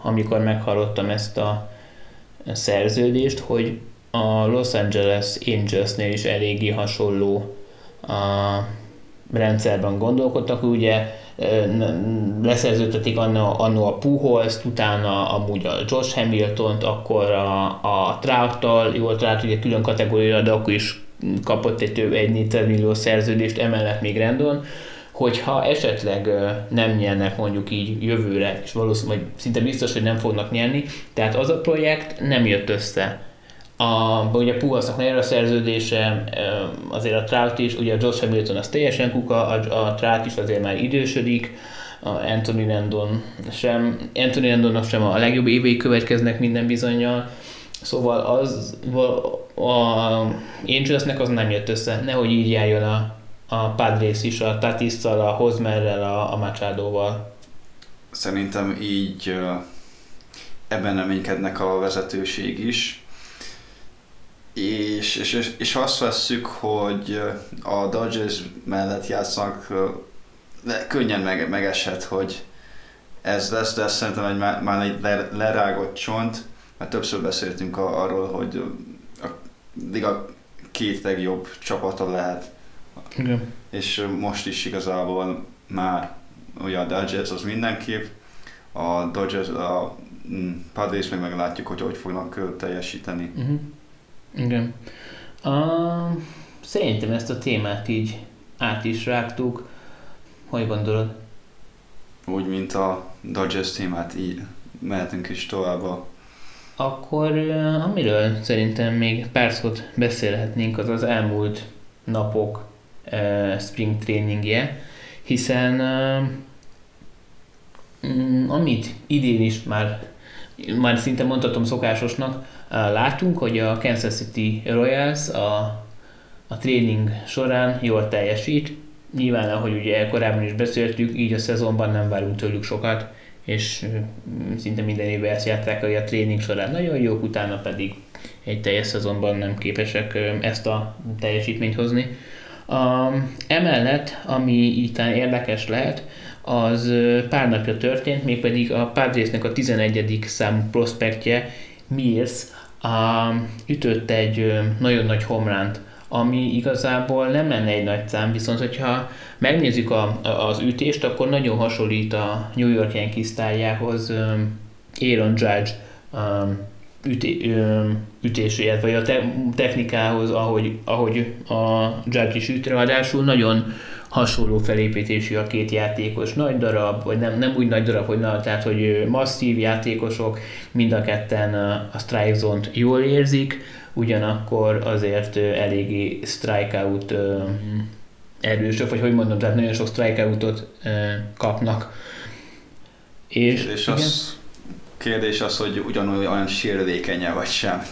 S1: amikor meghallottam ezt a szerződést, hogy a Los Angeles Angelsnél is eléggé hasonló a rendszerben gondolkodtak, ugye leszerződtetik anno, anno a Pujols, utána amúgy a Josh Hamilton-t, akkor a, a Trout-tal, jó, Trout ugye külön kategória, de akkor is kapott egy több egy 400 millió szerződést, emellett még Rendon, hogyha esetleg nem nyernek mondjuk így jövőre, és valószínűleg szinte biztos, hogy nem fognak nyerni, tehát az a projekt nem jött össze. A, ugye Pugasnak nagyon a szerződése, azért a Trout is, ugye a Josh Hamilton az teljesen kuka, a, a Trout is azért már idősödik, a Anthony Rendon sem, Anthony Rendonnak sem a legjobb évei következnek minden bizonyal, szóval az a Angelsnek az nem jött össze, nehogy így járjon a, a Padres is, a Tatisztal, a Hozmerrel, a, a Machadóval.
S2: Szerintem így ebben reménykednek a vezetőség is. És, és, és azt vesszük, hogy a Dodgers mellett játszanak, de könnyen meg, megeshet, hogy ez lesz, de szerintem egy, már, már egy lerágott csont, mert többször beszéltünk arról, hogy a liga két legjobb csapata lehet.
S1: Igen.
S2: És most is igazából már ugye a Dodgers az mindenképp, a Dodgers, a mm, Padres meg meglátjuk, hogy hogy fognak teljesíteni.
S1: Uh-huh. Igen. Uh, szerintem ezt a témát így át is rágtuk. Hogy gondolod?
S2: Úgy, mint a Dodgers témát, így mehetünk is tovább a
S1: akkor amiről szerintem még pár szót beszélhetnénk, az az elmúlt napok spring trainingje, hiszen uh, amit idén is már, már szinte mondhatom szokásosnak, uh, látunk, hogy a Kansas City Royals a, a tréning során jól teljesít. Nyilván, ahogy ugye korábban is beszéltük, így a szezonban nem várunk tőlük sokat, és szinte minden évben ezt játszák, hogy a tréning során nagyon jók, utána pedig egy teljes szezonban nem képesek ezt a teljesítményt hozni. A, emellett, ami itt érdekes lehet, az pár napja történt, mégpedig a Padresnek a 11. számú prospektje, Mills, a, ütött egy nagyon nagy homránt ami igazából nem lenne egy nagy szám, viszont hogyha megnézzük a, a, az ütést, akkor nagyon hasonlít a New York Yankees sztárjához Aaron Judge um, üté, ütéséhez, vagy a te, technikához, ahogy, ahogy a Judge is üt, ráadásul nagyon hasonló felépítésű a két játékos, nagy darab, vagy nem, nem úgy nagy darab, hogy na, tehát hogy masszív játékosok, mind a ketten a strike zone-t jól érzik, ugyanakkor azért eléggé strikeout erősök, vagy hogy mondom, tehát nagyon sok strikeoutot kapnak.
S2: És, és igen? az kérdés az, hogy ugyanolyan sérülékenye vagy sem.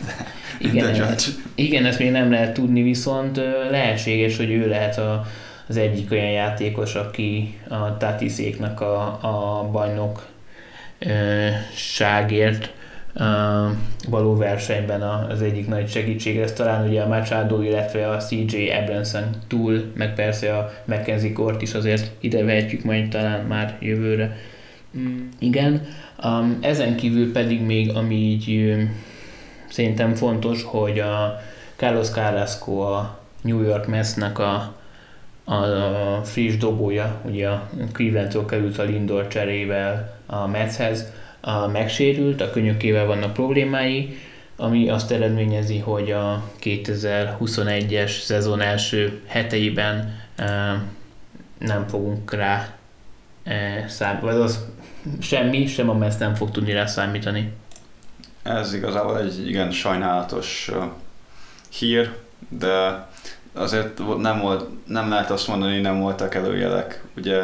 S1: Igen, igen, ezt még nem lehet tudni, viszont lehetséges, hogy ő lehet a, az egyik olyan játékos, aki a Tatiszéknek a, a bajnok ságért való versenyben az egyik nagy segítség. Ez talán ugye a Machado, illetve a CJ Abramson túl, meg persze a Mackenzie Court is azért ide vehetjük majd talán már jövőre. Mm. Igen. Um, ezen kívül pedig még, ami így szerintem fontos, hogy a Carlos Carrasco a New York Mets-nek a, a, friss dobója, ugye a Clevelandtől került a Lindor cserével a Metshez, a megsérült, a könyökével vannak problémái, ami azt eredményezi, hogy a 2021-es szezon első heteiben e, nem fogunk rá e, számítani, vagy az semmi, sem a MESZ nem fog tudni rá számítani.
S2: Ez igazából egy igen sajnálatos hír, de azért nem, volt, nem lehet azt mondani, nem voltak előjelek. Ugye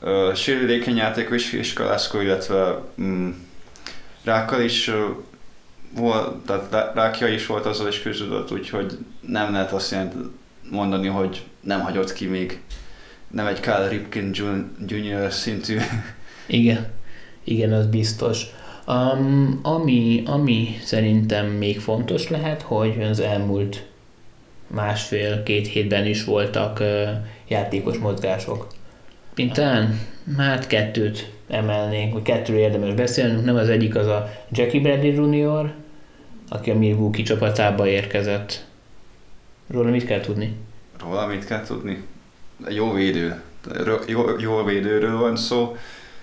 S2: uh, sérülékeny játékos is Kalászko, illetve um, Rákkal is volt, tehát Rákja is volt azzal is küzdött, úgyhogy nem lehet azt mondani, hogy nem hagyott ki még nem egy Kyle Ripkin Jr. szintű.
S1: Igen, igen, az biztos. Um, ami, ami szerintem még fontos lehet, hogy az elmúlt másfél-két hétben is voltak uh, játékos mozgások. Mint talán hát kettőt emelnénk, vagy kettőről érdemes beszélnünk. Nem az egyik az a Jackie Bradley Jr., aki a Milwaukee csapatába érkezett. Róla mit kell tudni?
S2: Róla mit kell tudni? Jó védő. Jó, jó védőről van szó.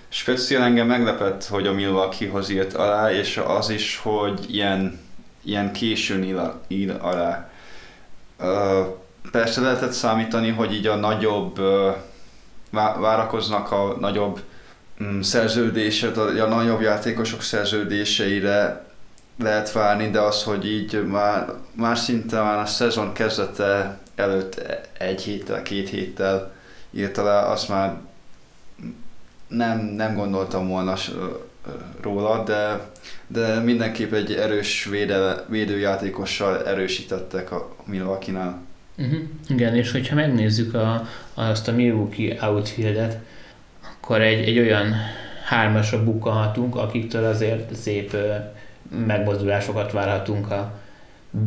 S2: Speciál engem meglepett, hogy a Milwaukee-hoz írt alá, és az is, hogy ilyen, ilyen későn ír, alá. Persze lehetett számítani, hogy így a nagyobb uh, várakoznak a nagyobb um, a, a nagyobb játékosok szerződéseire lehet várni, de az, hogy így már, már szinte már a szezon kezdete előtt egy héttel, két héttel írt alá, azt már nem, nem gondoltam volna róla, de, de mindenképp egy erős véde, védőjátékossal erősítettek a Milwaukee-nál.
S1: Uh-huh. Igen, és hogyha megnézzük a, azt a Milwaukee outfieldet, akkor egy, egy olyan hármasra bukkanhatunk, akiktől azért szép megmozdulásokat várhatunk a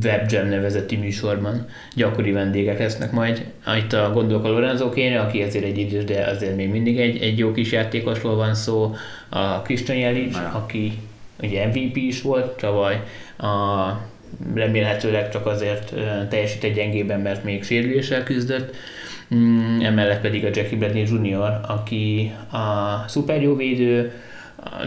S1: Webjam nevezeti műsorban. Gyakori vendégek lesznek majd. Itt a gondolok a Lorenzo Kéne, aki ezért egy idős, de azért még mindig egy, egy jó kis játékosról van szó. A Christian Jelic, aki ugye MVP is volt tavaly, a, remélhetőleg csak azért teljesít egy gyengében, mert még sérüléssel küzdött. Mm, emellett pedig a Jackie Bradley Jr., aki a szuper jó védő,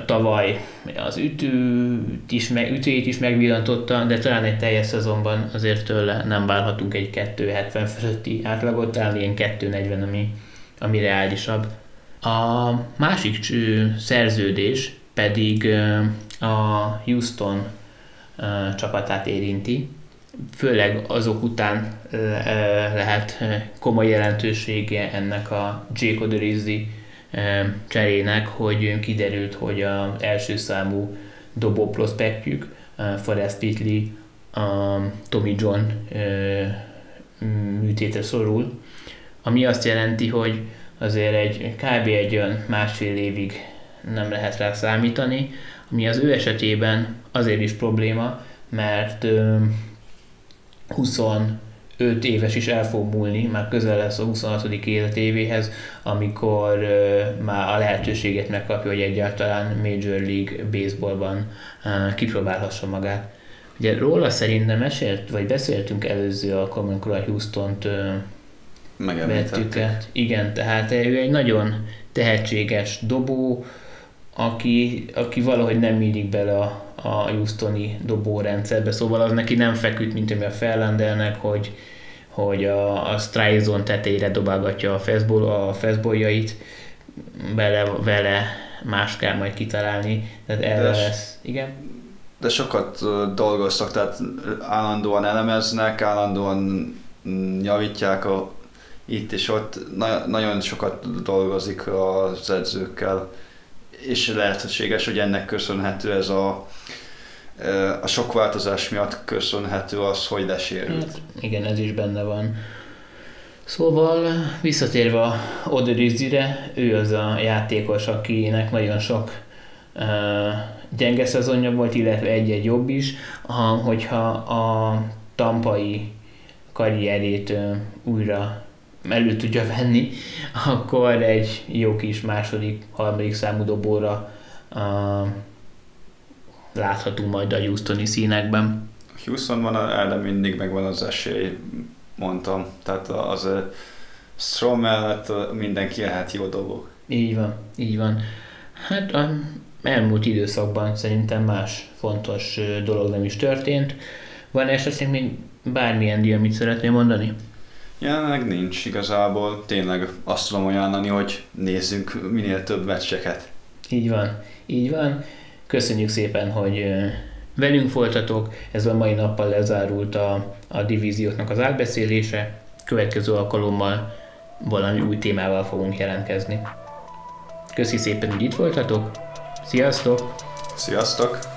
S1: tavaly az ütőt is, meg, ütőjét is megvillantotta, de talán egy teljes szezonban azért tőle nem várhatunk egy 270 fölötti átlagot, talán ilyen 240, ami, ami reálisabb. A másik szerződés pedig a Houston csapatát érinti, főleg azok után lehet komoly jelentősége ennek a Jake Odorizzi cserének, hogy kiderült, hogy az első számú dobó prospektjük, Forrest Whitley, a Tommy John műtétre szorul, ami azt jelenti, hogy azért egy kb. egy olyan másfél évig nem lehet rá számítani, ami az ő esetében azért is probléma, mert 25 éves is el fog múlni, már közel lesz a 26. életévéhez, amikor uh, már a lehetőséget megkapja, hogy egyáltalán Major League Baseballban uh, kipróbálhassa magát. Ugye róla szerintem mesélt, vagy beszéltünk előző alkalommal, amikor a Houston-t uh, vettük át. Igen, tehát ő egy nagyon tehetséges dobó, aki, aki valahogy nem illik bele a, a Houstoni dobórendszerbe, szóval az neki nem feküdt, mint ami a Ferlandernek, hogy, hogy a, a strike zone tetejére dobálgatja a fastball, a fastballjait, vele, vele más kell majd kitalálni, tehát erre lesz. Igen?
S2: De sokat dolgoztak, tehát állandóan elemeznek, állandóan mm, javítják a, itt és ott, na, nagyon sokat dolgozik az edzőkkel és lehetséges, hogy ennek köszönhető ez a, a sok változás miatt köszönhető az, hogy lesérült. Hát,
S1: igen, ez is benne van. Szóval visszatérve a Oderizire, ő az a játékos, akinek nagyon sok uh, gyenge szezonja volt, illetve egy-egy jobb is, ha, hogyha a tampai karrierét uh, újra elő tudja venni, akkor egy jó kis második, harmadik számú dobóra uh, látható majd a Houstoni színekben.
S2: Houstonban erre mindig megvan az esély, mondtam. Tehát az Strom mellett mindenki lehet jó dobó.
S1: Így van, így van. Hát a elmúlt időszakban szerintem más fontos dolog nem is történt. Van esetleg még bármilyen díj, amit szeretnél mondani?
S2: Jelenleg nincs igazából. Tényleg azt tudom ajánlani, hogy nézzünk minél több meccseket.
S1: Így van, így van. Köszönjük szépen, hogy velünk voltatok. Ez a mai nappal lezárult a, a divízióknak az átbeszélése. Következő alkalommal valami új témával fogunk jelentkezni. Köszi szépen, hogy itt voltatok. Sziasztok!
S2: Sziasztok!